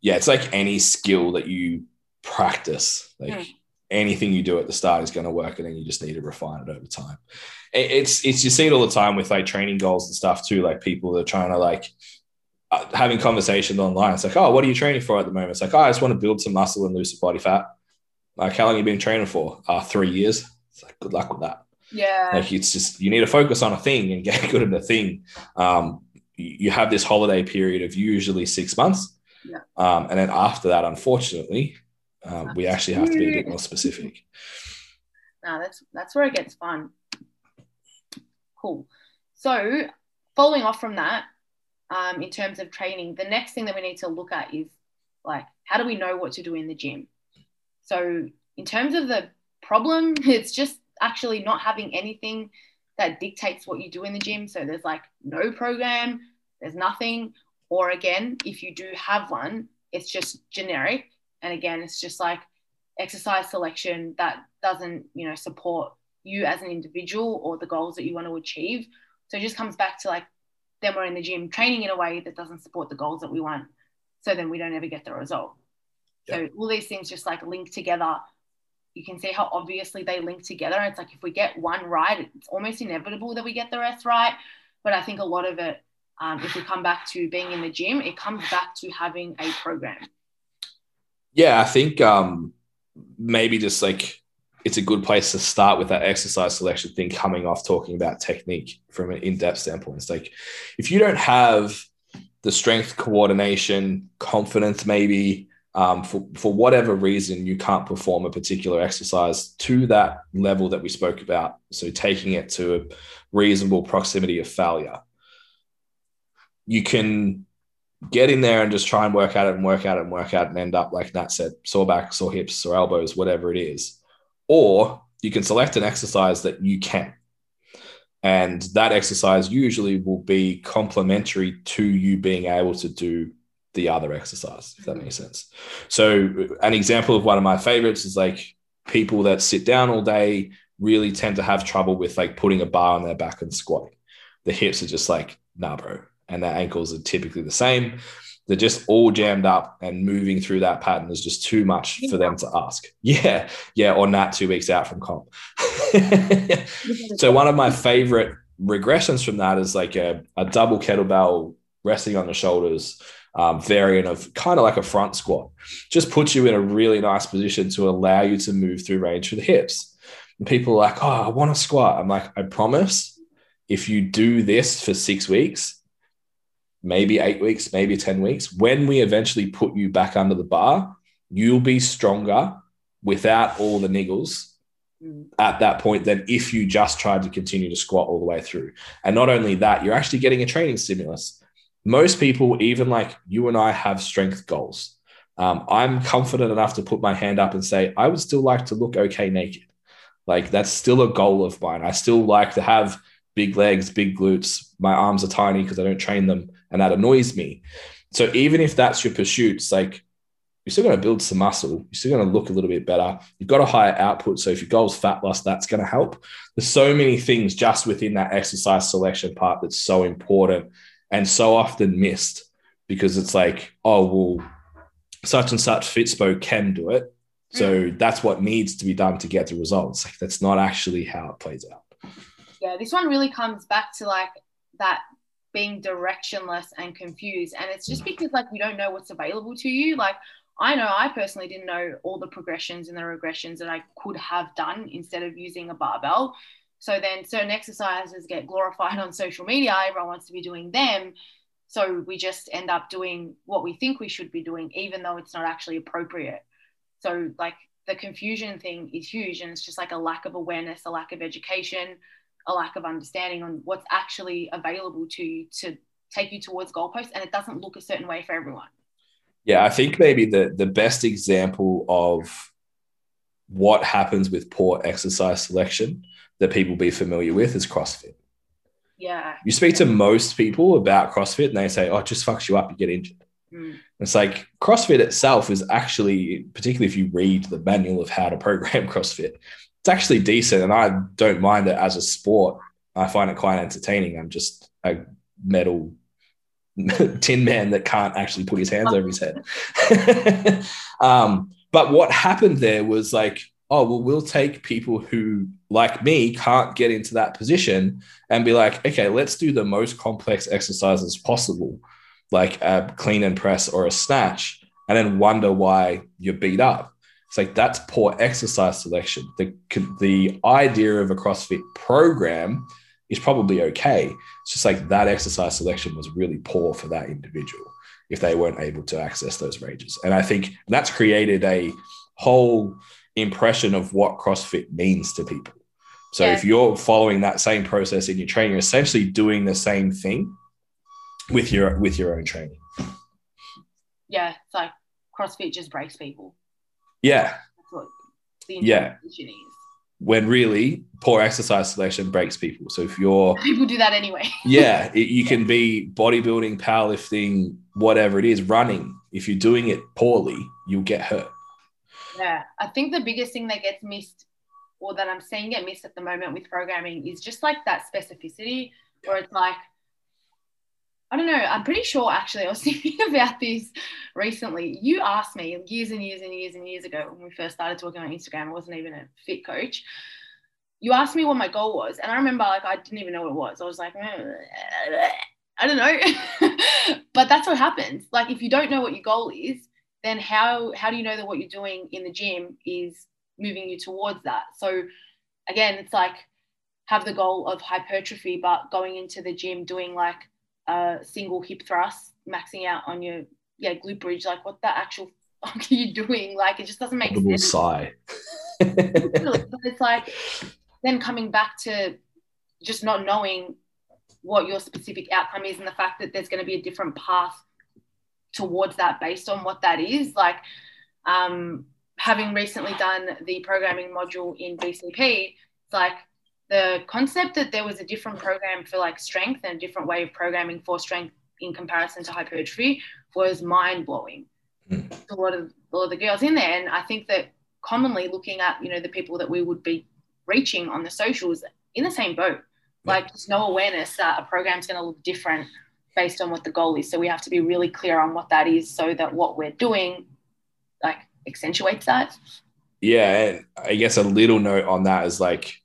Yeah. It's like any skill that you practice. Like mm. anything you do at the start is going to work, and then you just need to refine it over time. It's it's you see it all the time with like training goals and stuff too. Like people that are trying to like having conversations online. It's like, oh, what are you training for at the moment? It's like, oh, I just want to build some muscle and lose some body fat. Like, how long have you been training for? Uh, three years. It's like, good luck with that. Yeah. Like, it's just, you need to focus on a thing and [LAUGHS] get good at the thing. Um, you have this holiday period of usually six months. Yeah. Um, and then after that, unfortunately, um, we actually have to be a bit more specific. [LAUGHS] No, that's that's where it gets fun. Cool. So, following off from that, um, in terms of training, the next thing that we need to look at is like, how do we know what to do in the gym? So, in terms of the problem, [LAUGHS] it's just actually not having anything that dictates what you do in the gym. So, there's like no program, there's nothing. Or again, if you do have one, it's just generic and again it's just like exercise selection that doesn't you know support you as an individual or the goals that you want to achieve so it just comes back to like then we're in the gym training in a way that doesn't support the goals that we want. So then we don't ever get the result. Yeah. so all these things just like link together. You can see how obviously they link together. It's like if we get one right it's almost inevitable that we get the rest right. But i think a lot of it um, if we come back to being in the gym it comes back to having a program. Yeah, I think um, maybe just like it's a good place to start with that exercise selection thing coming off talking about technique from an in-depth standpoint. It's like if you don't have the strength coordination, confidence, maybe um, for, for whatever reason you can't perform a particular exercise to that level that we spoke about. So taking it to a reasonable proximity of failure. You can get in there and just try and work at it and work at it and work at it and end up like Nat said, sore backs or hips or elbows, whatever it is. Or you can select an exercise that you can. And that exercise usually will be complementary to you being able to do the other exercise, if that makes sense. So, an example of one of my favorites is like people that sit down all day really tend to have trouble with like putting a bar on their back and squatting. The hips are just like, nah, bro, and their ankles are typically the same. They're just all jammed up and moving through that pattern is just too much for them to ask. [LAUGHS] Yeah, yeah, or not two weeks out from comp. [LAUGHS] so one of my favorite regressions from that is like a, a double kettlebell resting on the shoulders um, variant of kind of like a front squat. Just puts you in a really nice position to allow you to move through range for the hips. And people are like, oh, I want to squat. I'm like, I promise if you do this for six weeks, maybe eight weeks, maybe 10 weeks, when we eventually put you back under the bar, you'll be stronger without all the niggles mm. at that point than if you just tried to continue to squat all the way through. And not only that, you're actually getting a training stimulus. Most people, even like you and I, have strength goals. Um, I'm confident enough to put my hand up and say, I would still like to look okay naked. Like that's still a goal of mine. I still like to have big legs, big glutes. My arms are tiny because I don't train them, and that annoys me. So even if that's your pursuit, it's like you're still going to build some muscle. You're still going to look a little bit better. You've got a higher output. So if your goal is fat loss, that's going to help. There's so many things just within that exercise selection part that's so important and so often missed because it's like, oh, well, such and such Fitspo can do it. So mm. that's what needs to be done to get the results. Like that's not actually how it plays out yeah, this one really comes back to like that being directionless and confused. And it's just because like we don't know what's available to you. Like I know I personally didn't know all the progressions and the regressions that I could have done instead of using a barbell. So then certain exercises get glorified [LAUGHS] on social media. Everyone wants to be doing them. So we just end up doing what we think we should be doing, even though it's not actually appropriate. So like the confusion thing is huge and it's just like a lack of awareness, a lack of education, a lack of understanding on what's actually available to you to take you towards goalposts and it doesn't look a certain way for everyone. Yeah, I think maybe the the best example of what happens with poor exercise selection that people be familiar with is CrossFit. Yeah. You speak to most people about CrossFit and they say, oh, it just fucks you up, you get injured. Mm. It's like CrossFit itself is actually, particularly if you read the manual of how to program [LAUGHS] CrossFit, it's actually decent. And I don't mind it as a sport. I find it quite entertaining. I'm just a metal [LAUGHS] tin man that can't actually put his hands over his head. [LAUGHS] um, but what happened there was like, oh, well, we'll take people who, like me, can't get into that position and be like, okay, let's do the most complex exercises possible, like a clean and press or a snatch, and then wonder why you're beat up. It's like that's poor exercise selection. The, the idea of a CrossFit program is probably okay. It's just like that exercise selection was really poor for that individual if they weren't able to access those ranges. And I think that's created a whole impression of what CrossFit means to people. So yeah. if you're following that same process in your training, you're essentially doing the same thing with your with your own training. Yeah, so CrossFit just breaks people. Yeah. That's what the yeah. is. When really poor exercise selection breaks people. So if you're [LAUGHS] people do that anyway. [LAUGHS] yeah, it, you can be bodybuilding, powerlifting, whatever it is, running. If you're doing it poorly, you'll get hurt. Yeah, I think the biggest thing that gets missed, or that I'm seeing get missed at the moment with programming, is just like that specificity, where it's like, I don't know. I'm pretty sure actually I was [LAUGHS] thinking about this recently. You asked me years and years and years and years ago when we first started talking on Instagram. I wasn't even a fit coach. You asked me what my goal was, and I remember like I didn't even know what it was. I was like, mm, I don't know. [LAUGHS] but that's what happens. Like if you don't know what your goal is, then how how do you know that what you're doing in the gym is moving you towards that? So again, it's like have the goal of hypertrophy, but going into the gym doing like a single hip thrust, maxing out on your yeah glute bridge. Like what the actual [LAUGHS] fuck are you doing? Like it just doesn't make sense. sigh. [LAUGHS] but it's like then coming back to just not knowing what your specific outcome is and the fact that there's going to be a different path towards that based on what that is. Like um, having recently done the programming module in BCP, it's like the concept that there was a different program for like strength and a different way of programming for strength in comparison to hypertrophy was mind blowing mm. to a lot of a lot of the girls in there. And I think that commonly looking at you know the people that we would be reaching on the socials in the same boat, like there's no awareness that a program's going to look different based on what the goal is. So we have to be really clear on what that is so that what we're doing like accentuates that. Yeah, and I guess a little note on that is like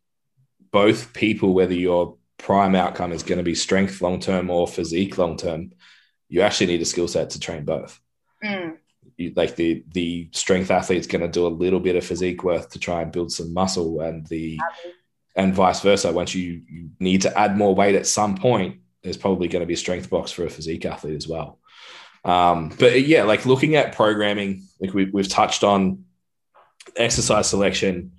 both people, whether your prime outcome is going to be strength long term or physique long term, you actually need a skill set to train both. Mm. You, like the the strength athlete's going to do a little bit of physique work to try and build some muscle, and the and vice versa. Once you, you need to add more weight at some point, there's probably going to be a strength box for a physique athlete as well. Um, but yeah, like looking at programming, like we, we've touched on exercise selection.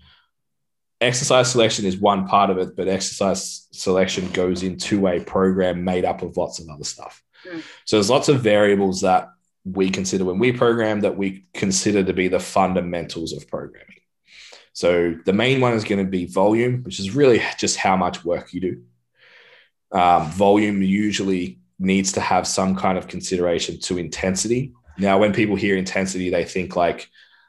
Exercise selection is one part of it, but exercise selection goes into a program made up of lots of other stuff. Mm. So there's lots of variables that we consider when we program that we consider to be the fundamentals of programming. So the main one is going to be volume, which is really just how much work you do um, volume usually needs to have some kind of consideration to intensity. Now, when people hear intensity, they think like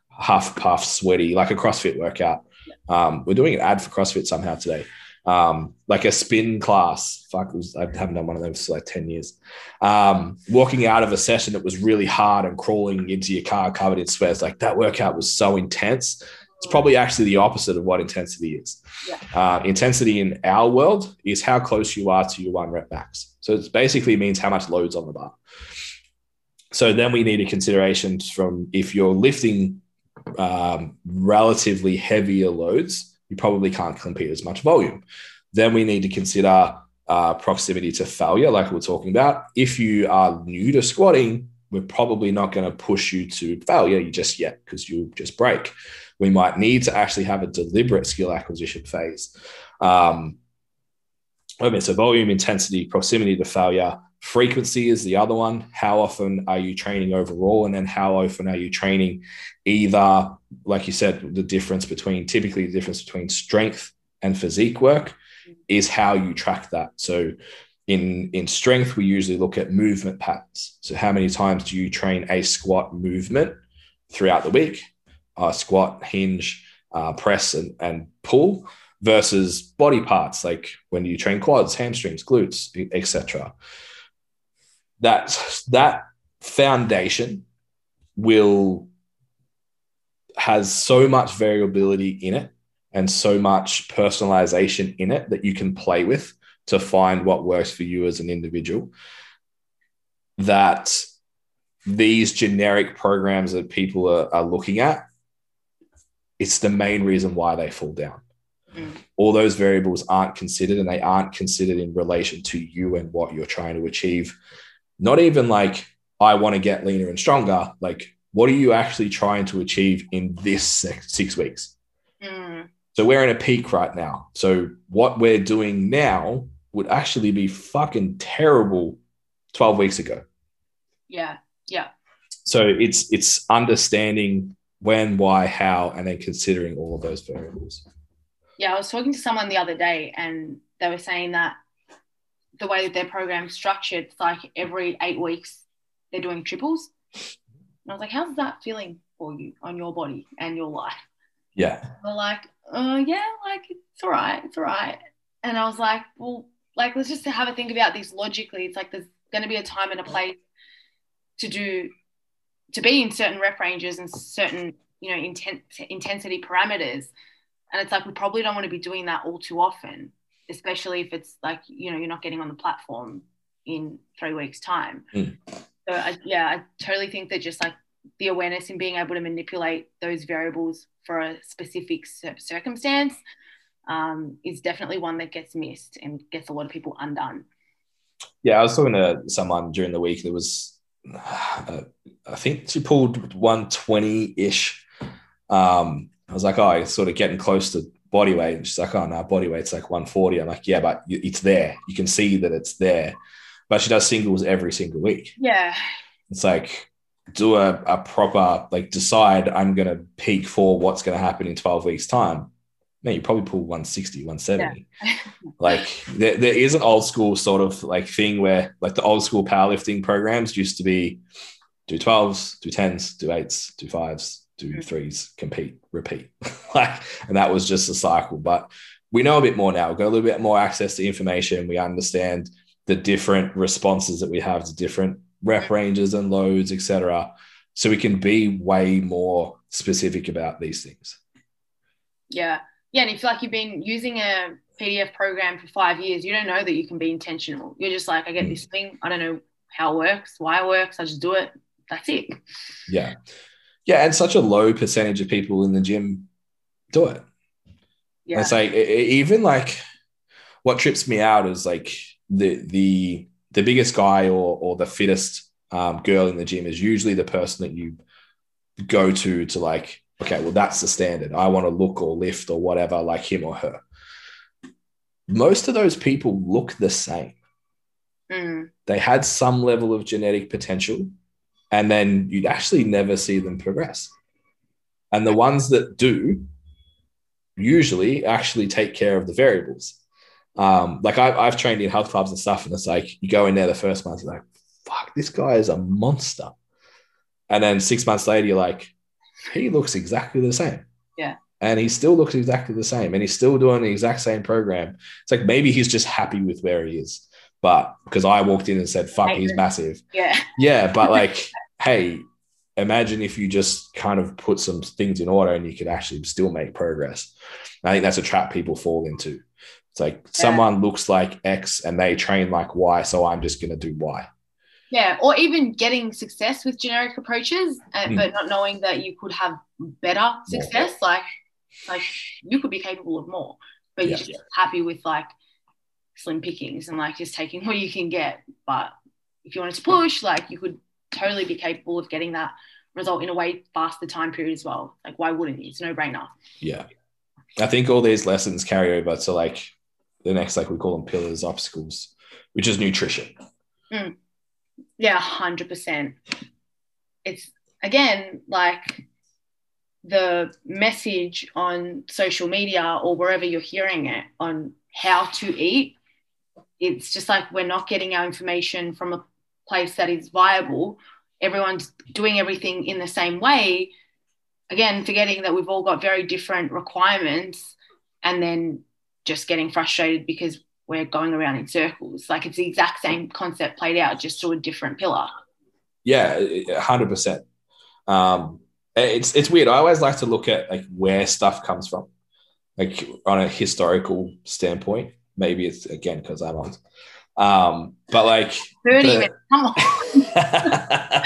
half puff, sweaty, like a CrossFit workout. Um, we're doing an ad for CrossFit somehow today. Um, like a spin class. Fuck, was, I haven't done one of those for like 10 years. Um, walking out of a session that was really hard and crawling into your car covered in sweat. Like that workout was so intense it's probably actually the opposite of what intensity is. Yeah. Uh, intensity in our world is how close you are to your one rep max. So it basically means how much loads on the bar. So then we need a consideration from if you're lifting um, relatively heavier loads, you probably can't compete as much volume. Then we need to consider uh, proximity to failure, like we we're talking about. If you are new to squatting, we're probably not going to push you to failure you just yet because you'll just break we might need to actually have a deliberate skill acquisition phase. Um, Okay, so volume, intensity, proximity to failure, frequency is the other one. How often are you training overall? And then how often are you training either, like you said, the difference between typically the difference between strength and physique work is how you track that. So in in strength, we usually look at movement patterns. So how many times do you train a squat movement throughout the week? Uh, squat, hinge, uh, press, and, and pull versus body parts like when you train quads, hamstrings, glutes, etc. That that foundation will has so much variability in it and so much personalization in it that you can play with to find what works for you as an individual that these generic programs that people are, are looking at it's the main reason why they fall down mm. all those variables aren't considered and they aren't considered in relation to you and what you're trying to achieve not even like i want to get leaner and stronger like what are you actually trying to achieve in this six, six weeks mm. so we're in a peak right now so what we're doing now would actually be fucking terrible 12 weeks ago. Yeah. Yeah. So it's it's understanding when, why, how, and then considering all of those variables. Yeah, I was talking to someone the other day and they were saying that the way that their program's structured, it's like every eight weeks they're doing triples. And I was like, how's that feeling for you on your body and your life? Yeah. They're like, uh, yeah, like it's all right, it's all right. And I was like, well, like let's just have a think about this logically. It's like there's going to be a time and a place to do to be in certain rep ranges and certain you know intent, intensity parameters and it's like we probably don't want to be doing that all too often especially if it's like you know you're not getting on the platform in three weeks time mm. so I, yeah i totally think that just like the awareness in being able to manipulate those variables for a specific circumstance um, is definitely one that gets missed and gets a lot of people undone. Yeah, I was talking to someone during the week that was, uh, I think she pulled 120 ish. Um, I was like, oh, it's sort of getting close to body weight. And she's like, oh, no, body weight's like 140. I'm like, yeah, but it's there. You can see that it's there. But she does singles every single week. Yeah. It's like, do a, a proper, like, decide I'm going to peak for what's going to happen in 12 weeks' time man, you probably pull 160, 170. Yeah. [LAUGHS] like there, there is an old school sort of like thing where like the old school powerlifting programs used to be do 12s, do 10s, do 8s, do 5s, do. 3s, compete, repeat. [LAUGHS] like, and that was just a cycle. But we know a bit more now. We've got a little bit more access to information. We understand the different responses that we have to different rep ranges and loads, etc. So we can be way more specific about these things. Yeah yeah, and if like you've been using a PDF program for five years, you don't know that you can be intentional. You're just like, I get mm. this thing, I don't know how it works, why it works, I just do it. That's it. Yeah. Yeah. And such a low percentage of people in the gym do it. Yeah. it's like even like what trips me out is like the the the biggest guy or or the fittest um, girl in the gym is usually the person that you go to to like okay, well, that's the standard. I want to look or lift or whatever like him or her. Most of those people look the same. Mm. They had some level of genetic potential, and then you'd actually never see them progress. And the ones that do usually actually take care of the variables. Um, like I, I've trained in health clubs and stuff, and it's like you go in there the first month, you're like, fuck, this guy is a monster. And then six months later, you're like, he looks exactly the same. Yeah. And he still looks exactly the same. And he's still doing the exact same program. It's like maybe he's just happy with where he is. But because I walked in and said, fuck, he's massive. Yeah. Yeah. But like, [LAUGHS] hey, imagine if you just kind of put some things in order and you could actually still make progress. I think that's a trap people fall into. It's like yeah. someone looks like X and they train like Y, so I'm just going to do Y. Yeah, or even getting success with generic approaches, uh, mm. but not knowing that you could have better success. More. Like, like you could be capable of more, but you're just happy with like slim pickings and like just taking what you can get. But if you wanted to push, like you could totally be capable of getting that result in a way faster time period as well. Like, why wouldn't you? It's no brainer. Yeah. I think all these lessons carry over to like the next like we call them pillars, obstacles, which is nutrition. Mm. Yeah, hundred percent. It's again like the message on social media or wherever you're hearing it on how to eat. It's just like we're not getting our information from a place that is viable. Everyone's doing everything in the same way. Again, forgetting that we've all got very different requirements and then just getting frustrated because we're going around in circles. Like it's the exact same concept played out, just through a different pillar. Yeah, hundred um, percent. It's it's weird. I always like to look at like where stuff comes from, like on a historical standpoint. Maybe it's again because I'm old, um, but like thirty. The, come on,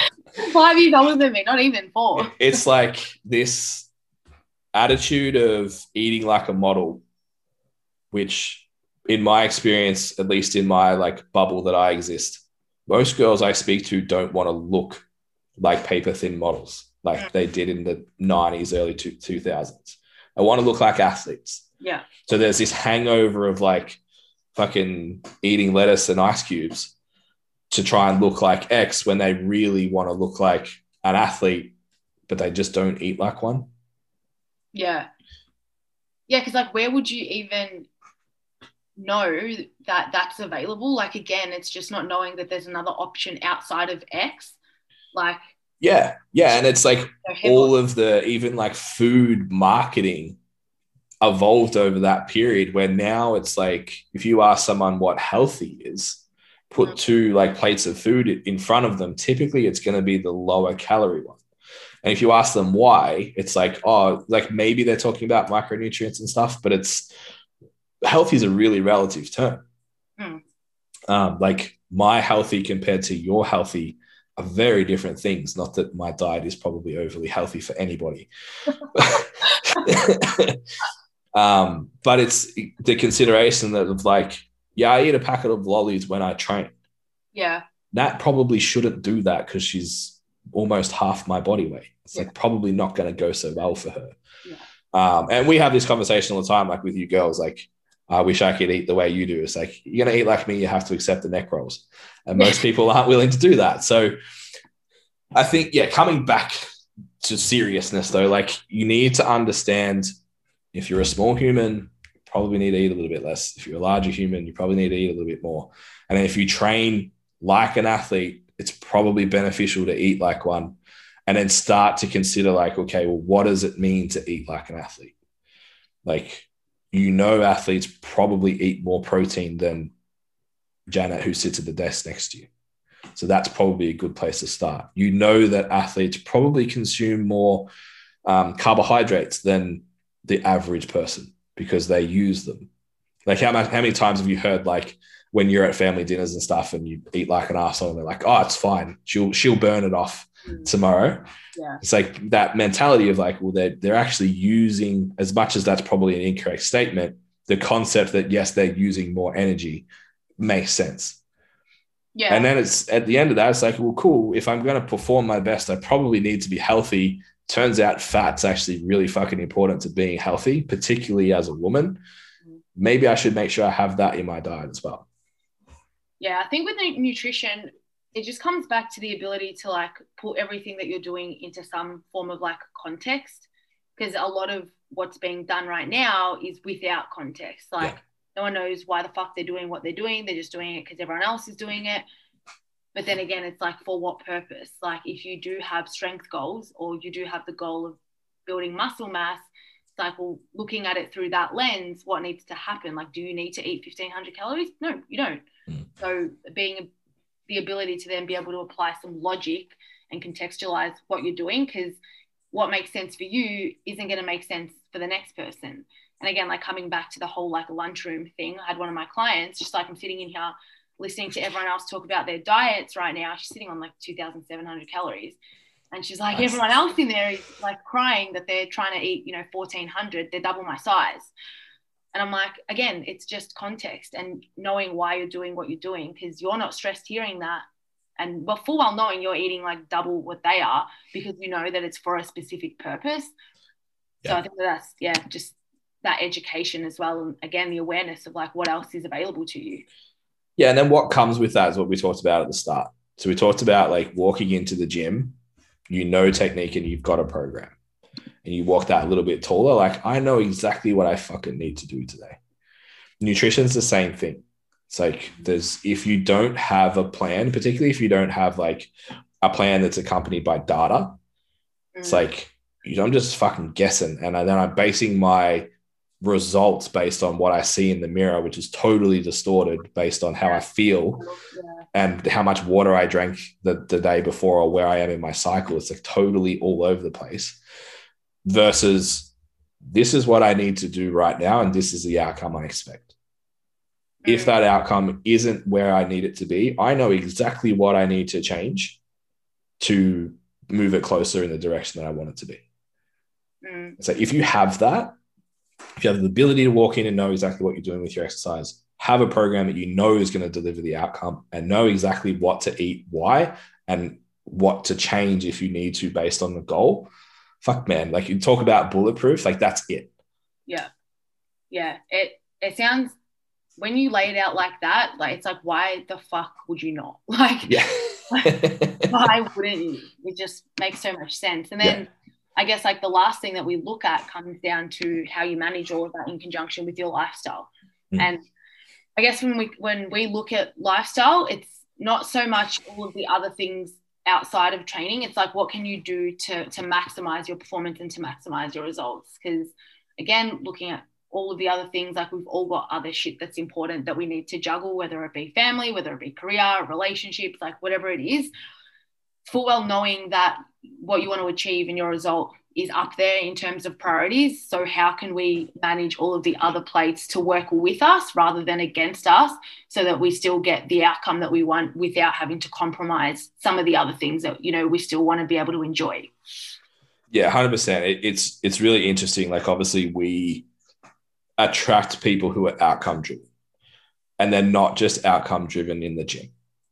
[LAUGHS] five years older than me, not even four. It's like this attitude of eating like a model, which in my experience, at least in my like bubble that I exist, most girls I speak to don't want to look like paper thin models like they did in the 90s, early two, 2000s. I want to look like athletes. Yeah. So there's this hangover of like fucking eating lettuce and ice cubes to try and look like X when they really want to look like an athlete, but they just don't eat like one. Yeah. Yeah, because like where would you even know that that's available? Like again, it's just not knowing that there's another option outside of X. Like yeah, yeah, and it's like all of the even like food marketing evolved over that period where now it's like if you ask someone what healthy is, put mm. two like plates of food in front of them, typically it's going to be the lower calorie one. And if you ask them why, it's like, oh, like maybe they're talking about micronutrients and stuff, but it's healthy is a really relative term. Mm. Um, like my healthy compared to your healthy are very different things. Not that my diet is probably overly healthy for anybody. [LAUGHS] [LAUGHS] um, but it's the consideration that of like, yeah, I eat a packet of lollies when I train. Yeah. Nat probably shouldn't do that because she's almost half my body weight. It's yeah. like probably not going to go so well for her. Yeah. Um, and we have this conversation all the time, like with you girls, like, I wish I could eat the way you do. It's like, you're going to eat like me, you have to accept the neck rolls. And [LAUGHS] most people aren't willing to do that. So I think, yeah, coming back to seriousness though, like you need to understand if you're a small human, probably need to eat a little bit less. If you're a larger human, you probably need to eat a little bit more. And if you train like an athlete, it's probably beneficial to eat like one and then start to consider like, okay, well, what does it mean to eat like an athlete? Like, you know, athletes probably eat more protein than Janet, who sits at the desk next to you. So that's probably a good place to start. You know that athletes probably consume more um, carbohydrates than the average person because they use them. Like how, much, how many times have you heard like when you're at family dinners and stuff and you eat like an asshole and they're like, oh, it's fine. She'll she'll burn it off mm. tomorrow. Yeah. It's like that mentality of like, well, they're they're actually using as much as that's probably an incorrect statement, the concept that yes, they're using more energy makes sense. Yeah. And then it's at the end of that, it's like, well, cool. If I'm going to perform my best, I probably need to be healthy. Turns out fat's actually really fucking important to being healthy, particularly as a woman. Maybe I should make sure I have that in my diet as well. Yeah, I think with nutrition, it just comes back to the ability to like put everything that you're doing into some form of like context. Because a lot of what's being done right now is without context. Like, yeah no one knows why the fuck they're doing what they're doing. They're just doing it because everyone else is doing it. But then again, it's like for what purpose? Like if you do have strength goals or you do have the goal of building muscle mass, it's like, well, looking at it through that lens, what needs to happen? Like, do you need to eat 1500 calories? No, you don't. Mm. So being the ability to then be able to apply some logic and contextualize what you're doing because what makes sense for you isn't going to make sense for the next person and again like coming back to the whole like lunchroom thing i had one of my clients just like i'm sitting in here listening to everyone else talk about their diets right now. She's sitting on like 2700 calories. And she's like nice. everyone else in there is like crying that they're trying to eat you know 1400 they're double my size. And i'm like again it's just context and knowing why you're doing what you're doing because you're not stressed hearing that. And well full well knowing you're eating like double what they are because you know that it's for a specific purpose. Yeah. so i think that's yeah just that education as well and again the awareness of like what else is available to you yeah and then what comes with that is what we talked about at the start. So we talked about like walking into the gym you know technique and you've got a program. And you walk that a little bit taller like i know exactly what i fucking need to do today. Nutrition's the same thing. It's like there's if you don't have a plan particularly if you don't have like a plan that's accompanied by data it's mm. like you know, I'm just fucking guessing, and then I'm basing my results based on what I see in the mirror, which is totally distorted based on how I feel yeah. and how much water I drank the, the day before or where I am in my cycle. It's like totally all over the place. Versus this is what I need to do right now, and this is the outcome I expect. If that outcome isn't where I need it to be, I know exactly what I need to change to move it closer in the direction that I want it to be. Mm. So if you have that, if you have the ability to walk in and know exactly what you're doing with your exercise, have a program that you know is going to deliver the outcome and know exactly what to eat, why, and what to change if you need to based on the goal. Fuck man, like you talk about bulletproof, like that's it. Yeah. Yeah. It it sounds when you lay it out like that, like it's like why the fuck would you not? [LAUGHS] Like yeah. [LAUGHS] why [LAUGHS] wouldn't you? It just makes so much sense. And then yeah. I guess like the last thing that we look at comes down to how you manage all of that in conjunction with your lifestyle. Mm. And I guess when we when we look at lifestyle, it's not so much all of the other things outside of training. It's like what can you do to to maximize your performance and to maximize your results? Because again, looking at all of the other things, like we've all got other shit that's important that we need to juggle, whether it be family, whether it be career, relationships, like whatever it is full well knowing that what you want to achieve in your result is up there in terms of priorities. So, how can we manage all of the other plates to work with us rather than against us so that we still get the outcome that we want without having to compromise some of the other things that, you know, we still want to be able to enjoy? Yeah, 100%. it's, it's really interesting. Like, obviously, we attract people who are outcome driven and they're not just outcome driven in the gym.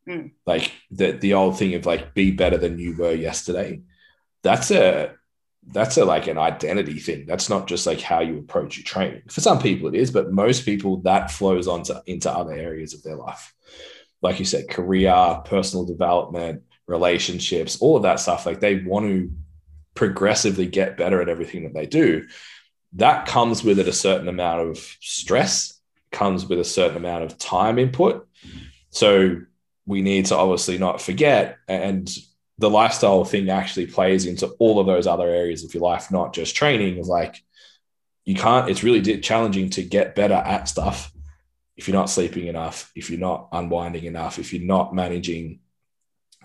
Mm. Like the the old thing of like be better than you were yesterday. That's a that's a like an identity thing. That's not just like how you approach your training. For some people it is, but most people that flows onto into other areas of their life. Like you said, career, personal development, relationships, all of that stuff. Like they want to progressively get better at everything that they do. That comes with it a certain amount of stress, comes with a certain amount of time input. So we need to obviously not forget and the lifestyle thing actually plays into all of those other areas of your life not just training. Like you can't it's really challenging to get better at stuff if you're not sleeping enough if you're not unwinding enough if you're not managing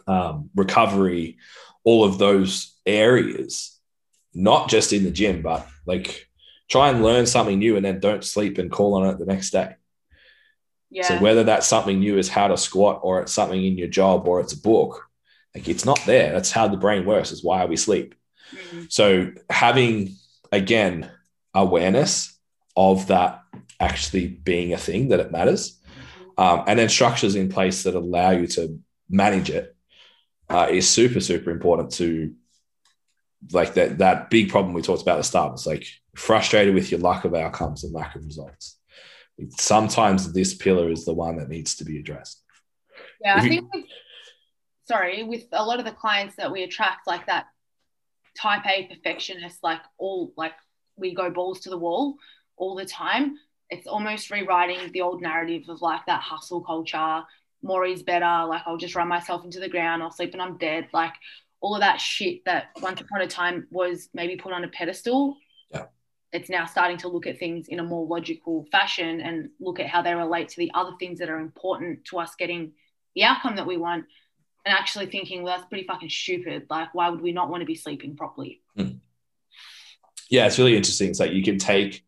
um, recovery all of those areas. Not just in the gym but like try and learn something new and then don't sleep and call on it the next day yeah. So whether that's something new is how to squat or it's something in your job or it's a book, like it's not there. That's how the brain works. Is why we sleep. Mm-hmm. So having again awareness of that actually being a thing that it matters, um, and then structures in place that allow you to manage it uh, is super super important to like that that big problem we talked about at the start. It's like frustrated with your lack of outcomes and lack of results sometimes this pillar is the one that needs to be addressed. Yeah, if I think, with, sorry, with a lot of the clients that we attract, like that type A perfectionist, like all, like we go balls to the wall all the time. It's almost rewriting the old narrative of like that hustle culture. More is better. Like I'll just run myself into the ground. I'll sleep and I'm dead. Like all of that shit that once upon a time was maybe put on a pedestal it's now starting to look at things in a more logical fashion and look at how they relate to the other things that are important to us getting the outcome that we want and actually thinking well that's pretty fucking stupid. Like why would we not want to be sleeping properly? Mm. yeah it's really interesting. It's like you can take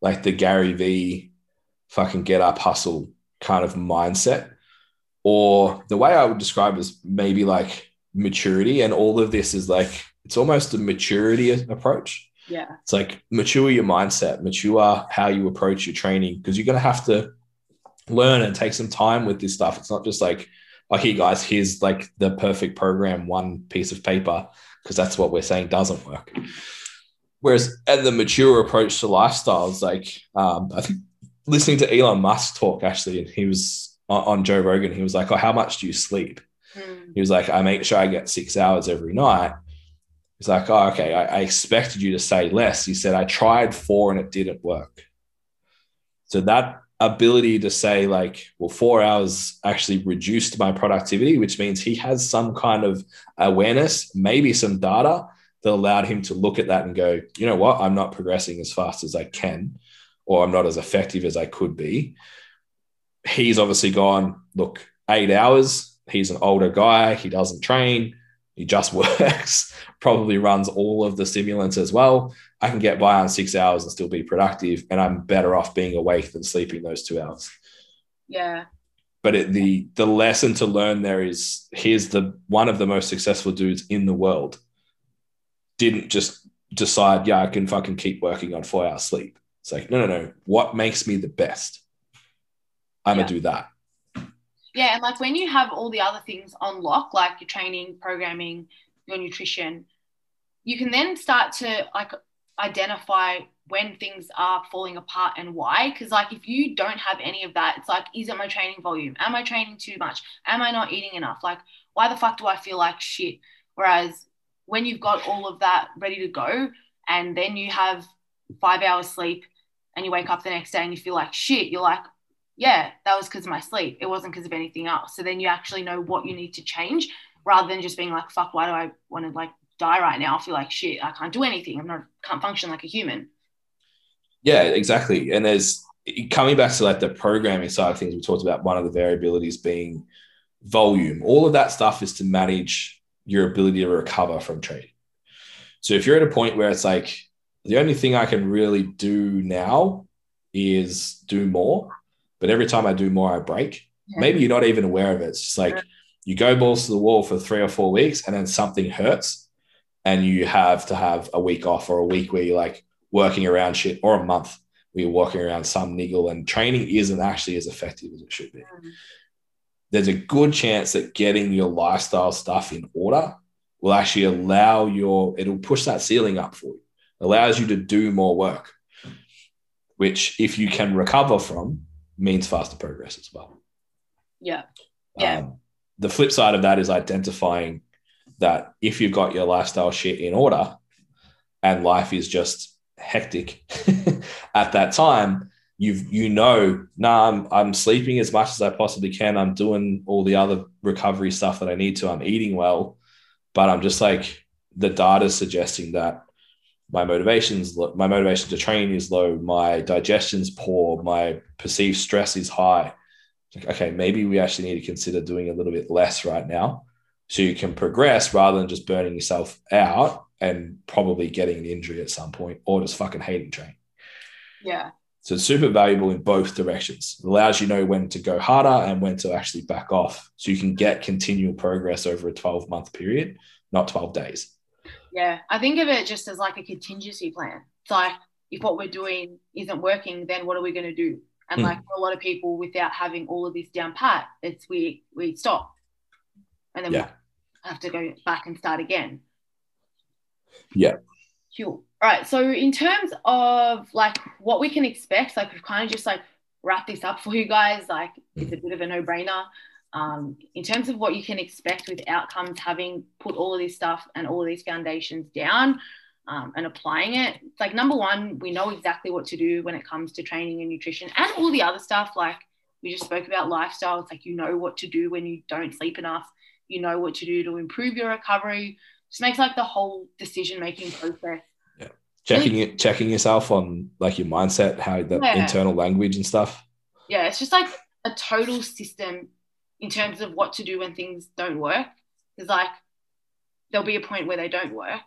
like the gary vee fucking get up hustle kind of mindset or the way i would describe is maybe like maturity. And all of this is like it's almost a maturity approach yeah. It's like mature your mindset, mature how you approach your training because you're going to have to learn and take some time with this stuff. It's not just like, oh, here, guys, here's like the perfect program, one piece of paper, because that's what we're saying doesn't work. Whereas and the mature approach to lifestyles, like um, I think listening to Elon Musk talk actually, and he was on, on Joe Rogan, he was like, "Oh, how much do you sleep?" Mm. He was like, "I make sure I get six hours every night." He's like, "Oh, okay. I, I expected you to say less." He said, "I tried four and it didn't work." So that ability to say like well four hours actually reduced my productivity which means he has some kind of awareness maybe some data that allowed him to look at that and go you know what i'm not progressing as fast as i can or i'm not as effective as i could be he's obviously gone look eight hours he's an older guy he doesn't train he just [LAUGHS] works probably runs all of the stimulants as well I can get by on six hours and still be productive, and I'm better off being awake than sleeping those two hours. Yeah. But it, the the lesson to learn there is here's the one of the most successful dudes in the world didn't just decide, yeah, I can fucking keep working on four hours sleep. It's like, no, no, no. What makes me the best? I'm Yeah. gonna do that. Yeah, and like when you have all the other things on lock, like your training, programming, your nutrition, you can then start to like identify when things are falling apart and why. Because like if you don't have any of that, it's like, is it my training volume? Am I training too much? Am I not eating enough? Like, why the fuck do I feel like shit? Whereas when you've got all of that ready to go, and then you have five hours sleep, and you wake up the next day and you feel like shit, you're like, yeah, that was because of my sleep. It wasn't because of anything else. So then you actually know what you need to change rather than just being like, fuck, why do I want to like die right now? I feel like shit. I can't do anything. I'm not can't function like a human. Yeah, exactly. And there's coming back to like the programming side of things, we talked about one of the variabilities being volume. All of that stuff is to manage your ability to recover from training. So if you're at a point where it's like the only thing I can really do now is do more, but every time I do more, I break. Yeah. Maybe you're not even aware of it. It's just like you go balls to the wall for three or four weeks and then something hurts and you have to have a week off or a week where you're like working around shit or a month where you're walking around some niggle and training isn't actually as effective as it should be. Mm. There's a good chance that getting your lifestyle stuff in order will actually allow your, it'll push that ceiling up for you, allows you to do more work, which if you can recover from means faster progress as well. Yeah. Yeah. Um, the flip side of that is identifying that if you've got your lifestyle shit in order and life is just hectic [LAUGHS] at that time, you've you know, nah, I'm, I'm sleeping as much as I possibly can. I'm doing all the other recovery stuff that I need to. I'm eating well, but I'm just like the data is suggesting that my motivations, my motivation to train is low, my digestion's poor, my perceived stress is high. Like, okay, maybe we actually need to consider doing a little bit less right now so you can progress rather than just burning yourself out and probably getting an injury at some point or just fucking hating training. Yeah. So it's super valuable in both directions. It allows you know when to go harder and when to actually back off. So you can get continual progress over a 12 month period, not 12 days. Yeah. I think of it just as like a contingency plan. It's like if what we're doing isn't working, then what are we going to do? And Mm. like for a lot of people, without having all of this down pat, it's we we stop, and then Yeah. we have to go back and start again. Yeah. Cool. All right. So in terms of like what we can expect, like we've kind of just like wrapped this up for you guys. Like it's a bit of a no-brainer. Um, in terms of what you can expect with outcomes, having put all of this stuff and all of these foundations down um, and applying it, it's like number one, we know exactly what to do when it comes to training and nutrition and all the other stuff. Like we just spoke about lifestyle. It's like you know what to do when you don't sleep enough. You know what to do to improve your recovery. Just makes like the whole decision making process Yeah. Checking it, checking yourself on like your mindset, how the Yeah. internal language and stuff. yeah, it's just like a total system in terms of what to do when things don't work. Because like there'll be a point where they don't work,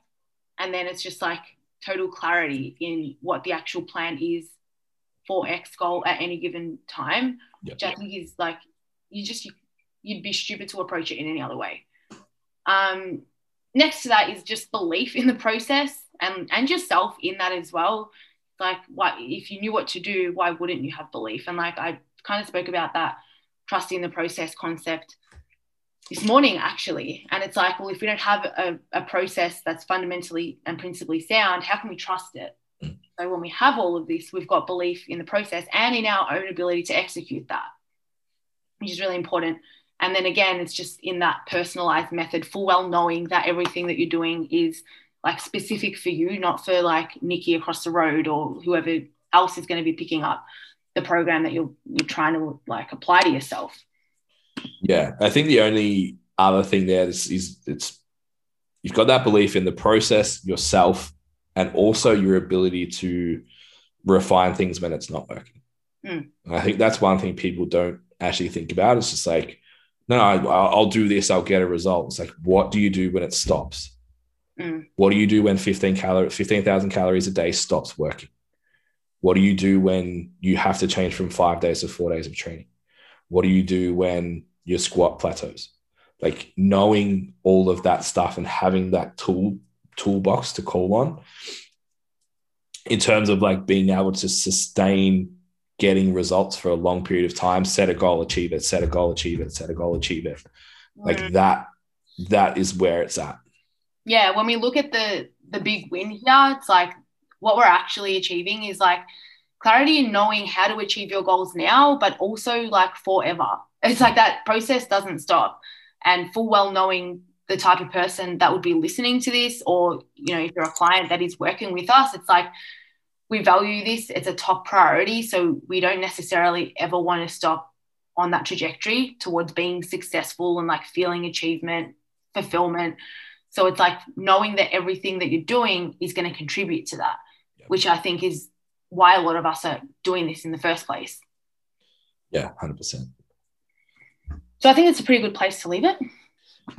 and then it's just like total clarity in what the actual plan is for X goal at any given time. Yep. Which I think is like you just you, you'd be stupid to approach it in any other way. Um, next to that is just belief in the process and and yourself in that as well like what if you knew what to do why wouldn't you have belief and like i kind of spoke about that trusting the process concept this morning actually. And it's like, well, if we don't have a, a process that's fundamentally and principally sound, how can we trust it? So when we have all of this, we've got belief in the process and in our own ability to execute that, which is really important. And then again, it's just in that personalized method, full well knowing that everything that you're doing is like specific for you, not for like Nikki across the road or whoever else is going to be picking up the program that you're you're trying to like apply to yourself. Yeah, I think the only other thing there is, is it's you've got that belief in the process yourself and also your ability to refine things when it's not working. Mm. I think that's one thing people don't actually think about. It's just like, no, no, I'll do this, I'll get a result. It's like, what do you do when it stops? Mm. What do you do when 15 calories, 15,000 calories a day stops working? What do you do when you have to change from five days to four days of training? What do you do when your squat plateaus? Like knowing all of that stuff and having that tool toolbox to call on in terms of like being able to sustain getting results for a long period of time, set a goal, achieve it, set a goal, achieve it, set a goal, achieve it. Like that, that is where it's at. Yeah. When we look at the the big win here, it's like what we're actually achieving is like clarity in knowing how to achieve your goals now, but also like forever. It's like that process doesn't stop. And full well knowing the type of person that would be listening to this, or you know, if you're a client that is working with us, it's like we value this, it's a top priority. So we don't necessarily ever want to stop on that trajectory towards being successful and like feeling achievement, fulfillment. So it's like knowing that everything that you're doing is going to contribute to that. Which I think is why a lot of us are doing this in the first place. Yeah, 100%. So I think it's a pretty good place to leave it.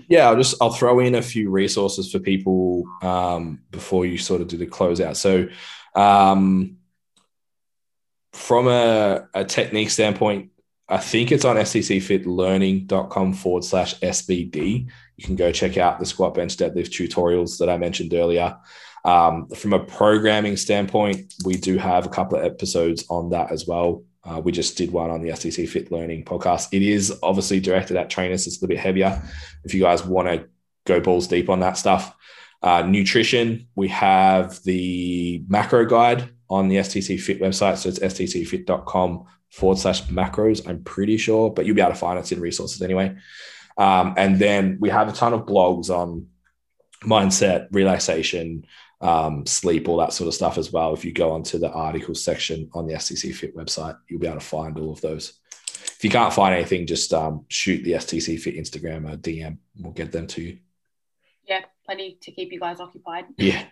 Yeah, I'll just I'll throw in a few resources for people um, before you sort of do the closeout. So, um, from a, a technique standpoint, I think it's on stcfitlearning.com forward slash SBD. You can go check out the squat bench deadlift tutorials that I mentioned earlier. Um, from a programming standpoint, we do have a couple of episodes on that as well. Uh, we just did one on the STC Fit Learning podcast. It is obviously directed at trainers. It's a little bit heavier. If you guys want to go balls deep on that stuff, uh, nutrition, we have the macro guide on the STC Fit website. So it's stcfit.com forward slash macros, I'm pretty sure, but you'll be able to find it in resources anyway. Um, and then we have a ton of blogs on mindset, relaxation, um, sleep, all that sort of stuff as well. If you go onto the articles section on the STC Fit website, you'll be able to find all of those. If you can't find anything, just um, shoot the STC Fit Instagram or DM. We'll get them to you. Yeah, plenty to keep you guys occupied. Yeah.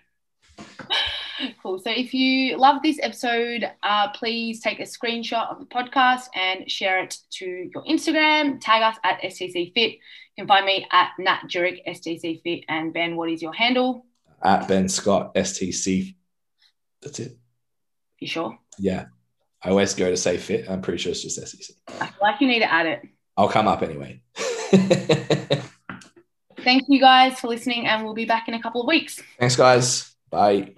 [LAUGHS] cool. So if you love this episode, uh, please take a screenshot of the podcast and share it to your Instagram. Tag us at STC Fit. You can find me at Nat Jurek, STC Fit. And Ben, what is your handle? At Ben Scott STC. That's it. You sure? Yeah. I always go to say fit. I'm pretty sure it's just STC. I feel like you need to add it. I'll come up anyway. [LAUGHS] Thank you guys for listening, and we'll be back in a couple of weeks. Thanks, guys. Bye.